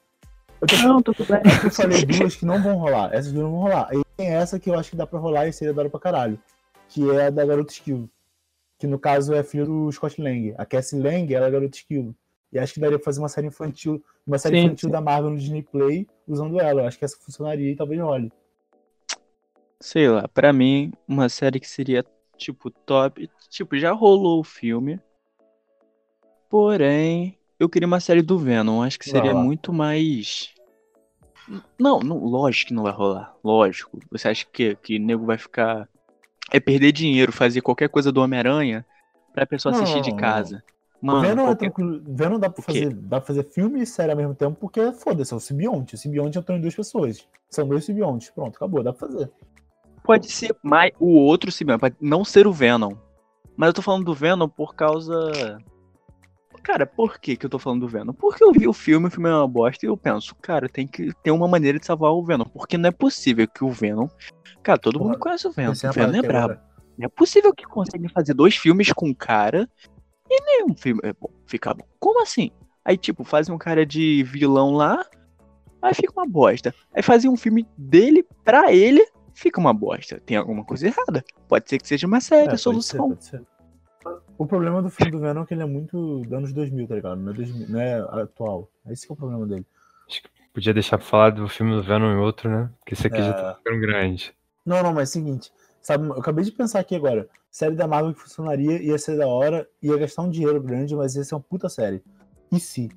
Eu, tô... Não, tudo bem. eu falei duas que não vão rolar. Essas duas não vão rolar. Aí tem essa que eu acho que dá pra rolar e seria da hora pra caralho. Que é a da Garota Esquilo. Que no caso é filho do Scott Lang. A Cassie Lang ela é a Garota Esquilo. E acho que daria pra fazer uma série infantil, uma série Sim, infantil sim. da Marvel no Disney Play usando ela. Eu acho que essa funcionaria e talvez role. Sei lá, pra mim, uma série que seria, tipo, top. Tipo, já rolou o filme. Porém, eu queria uma série do Venom. Acho que seria muito mais. Não, não, lógico que não vai rolar. Lógico. Você acha que, que nego vai ficar. É perder dinheiro, fazer qualquer coisa do Homem-Aranha pra pessoa Não, assistir de não, casa. Mano, Venom, é qualquer- tranquilo. Venom dá pra, O fazer, dá pra fazer filme e série ao mesmo tempo, porque foda-se, é o simbionte. O simbionte entrou em duas pessoas. São dois simbiontes. Pronto, acabou, dá pra fazer. pode ser mais o outro Simeon, pode não ser o Venom. Mas eu tô falando do Venom por causa. Cara, por que, que eu tô falando do Venom? Porque eu vi o filme, o filme é uma bosta, e eu penso, cara, tem que ter uma maneira de salvar o Venom. Porque não é possível que o Venom. Cara, todo mundo Porra, conhece o Venom. É O Venom é que brabo. Não é possível que conseguem fazer dois filmes com um cara e nenhum filme é bom, fica bom. Como assim? Aí, tipo, fazem um cara de vilão lá, aí fica uma bosta. Aí fazem um filme dele pra ele, fica uma bosta. Tem alguma coisa errada. Pode ser que seja uma É, série, a pode solução. ser, pode ser. O problema do filme do Venom é que ele é muito dos anos 2000, tá ligado? Não é, 2000, não é atual. Esse que é o problema dele. Podia deixar pra falar do filme do Venom em outro, né? Porque esse aqui já É. tá ficando grande. Não, não, mas é o seguinte. Sabe, eu acabei de pensar aqui agora. Série da Marvel que funcionaria, ia ser da hora, ia gastar um dinheiro grande, mas ia ser uma puta série. E se?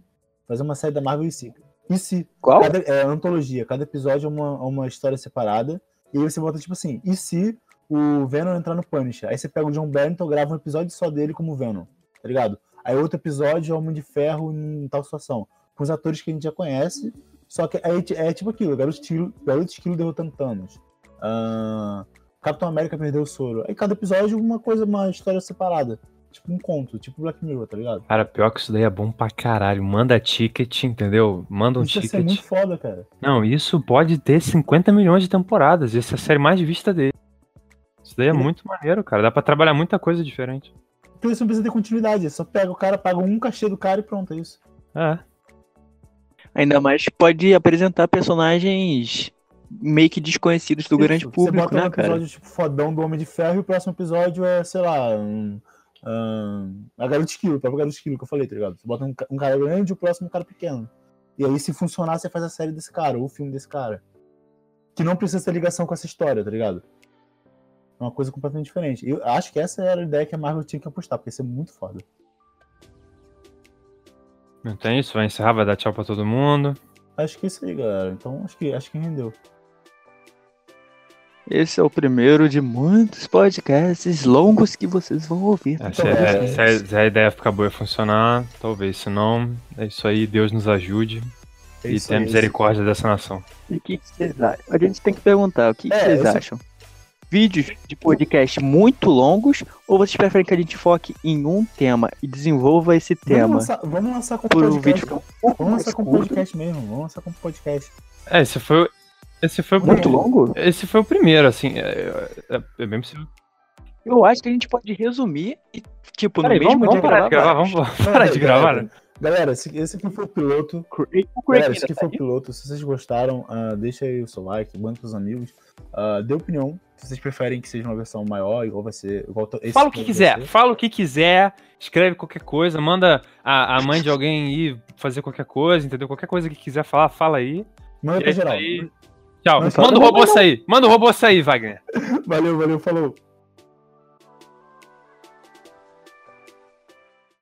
Fazer uma série da Marvel e se? E se? Qual? Cada, é antologia, cada episódio é uma, uma história separada. E aí você bota tipo assim, e se o Venom entrar no Punisher? Aí você pega o John Barrington, grava um episódio só dele como Venom, tá ligado? Aí outro episódio é o Homem de Ferro em tal situação. Com os atores que a gente já conhece. Só que é, é tipo aquilo, Garoto Esquilo, Garoto Esquilo derrotando Thanos. Ah, Capitão América perdeu o soro. Aí cada episódio uma coisa, uma história separada. Tipo um conto, tipo Black Mirror, tá ligado? Cara, pior que isso daí é bom pra caralho. Manda ticket, entendeu? Manda um Isso ia ser ticket. muito foda, cara. Não, isso pode ter 50 milhões de temporadas. Essa é a série mais vista dele. Isso daí é Ele- muito maneiro, cara. Dá pra trabalhar muita coisa diferente. Porque você não precisa ter continuidade. Só pega o cara, paga um cachê do cara e pronto, é isso. É. Ainda mais pode apresentar personagens meio que desconhecidos do grande Isso. público, Você bota né, um cara? episódio tipo fodão do Homem de Ferro e o próximo episódio é, sei lá, um, um, a Garota Esquilo, o próprio Garota Esquilo que eu falei, tá ligado? Você bota um, um cara grande e o próximo um cara pequeno. E aí, se funcionar, você faz a série desse cara, ou o filme desse cara. Que não precisa ter ligação com essa história, tá ligado? É uma coisa completamente diferente. Eu acho que essa era a ideia que a Marvel tinha que apostar, porque ia ser muito foda. Não tem isso? Vai encerrar, vai dar tchau pra todo mundo. Acho que é isso aí, galera. Então, acho que, acho que rendeu. Esse é o primeiro de muitos podcasts longos que vocês vão ouvir. É, se, é é- isso. se a- se a ideia ficar boa e funcionar, talvez. Se não, é isso aí. Deus nos ajude. É e isso tenha aí. misericórdia dessa nação. E o que, vocês acham? A gente tem que perguntar, o que, que É, vocês acham? Vídeos de podcast muito longos ou vocês preferem que a gente foque em um tema e desenvolva esse Vamos tema lançar, vamos lançar como por um podcast. vídeo um pouco Vamos lançar como curto? podcast mesmo. Vamos lançar como podcast. É, esse foi, o- esse foi o Muito primeiro. longo? Esse foi o primeiro, assim. É, é- é bem possível. Eu acho que a gente pode resumir e, tipo, Peraí, no mesmo vamos, dia vamos parar de gravar, vamos parar de gravar. né? Galera, esse, esse aqui foi o piloto. O Galera, esse aqui foi o tá piloto. Se vocês gostaram, ah, deixa aí o seu like, manda pros amigos. Ah, dê opinião. Se vocês preferem que seja uma versão maior, igual vai ser. Igual to- esse Fala o que quiser, ser. fala o que quiser, escreve qualquer coisa, manda a, a mãe de alguém ir fazer qualquer coisa, entendeu? Qualquer coisa que quiser falar, fala aí. Manda pra é geral. aí. Tchau. Manda o fala- robô sair. Manda o robô sair, Wagner. Valeu, valeu, falou.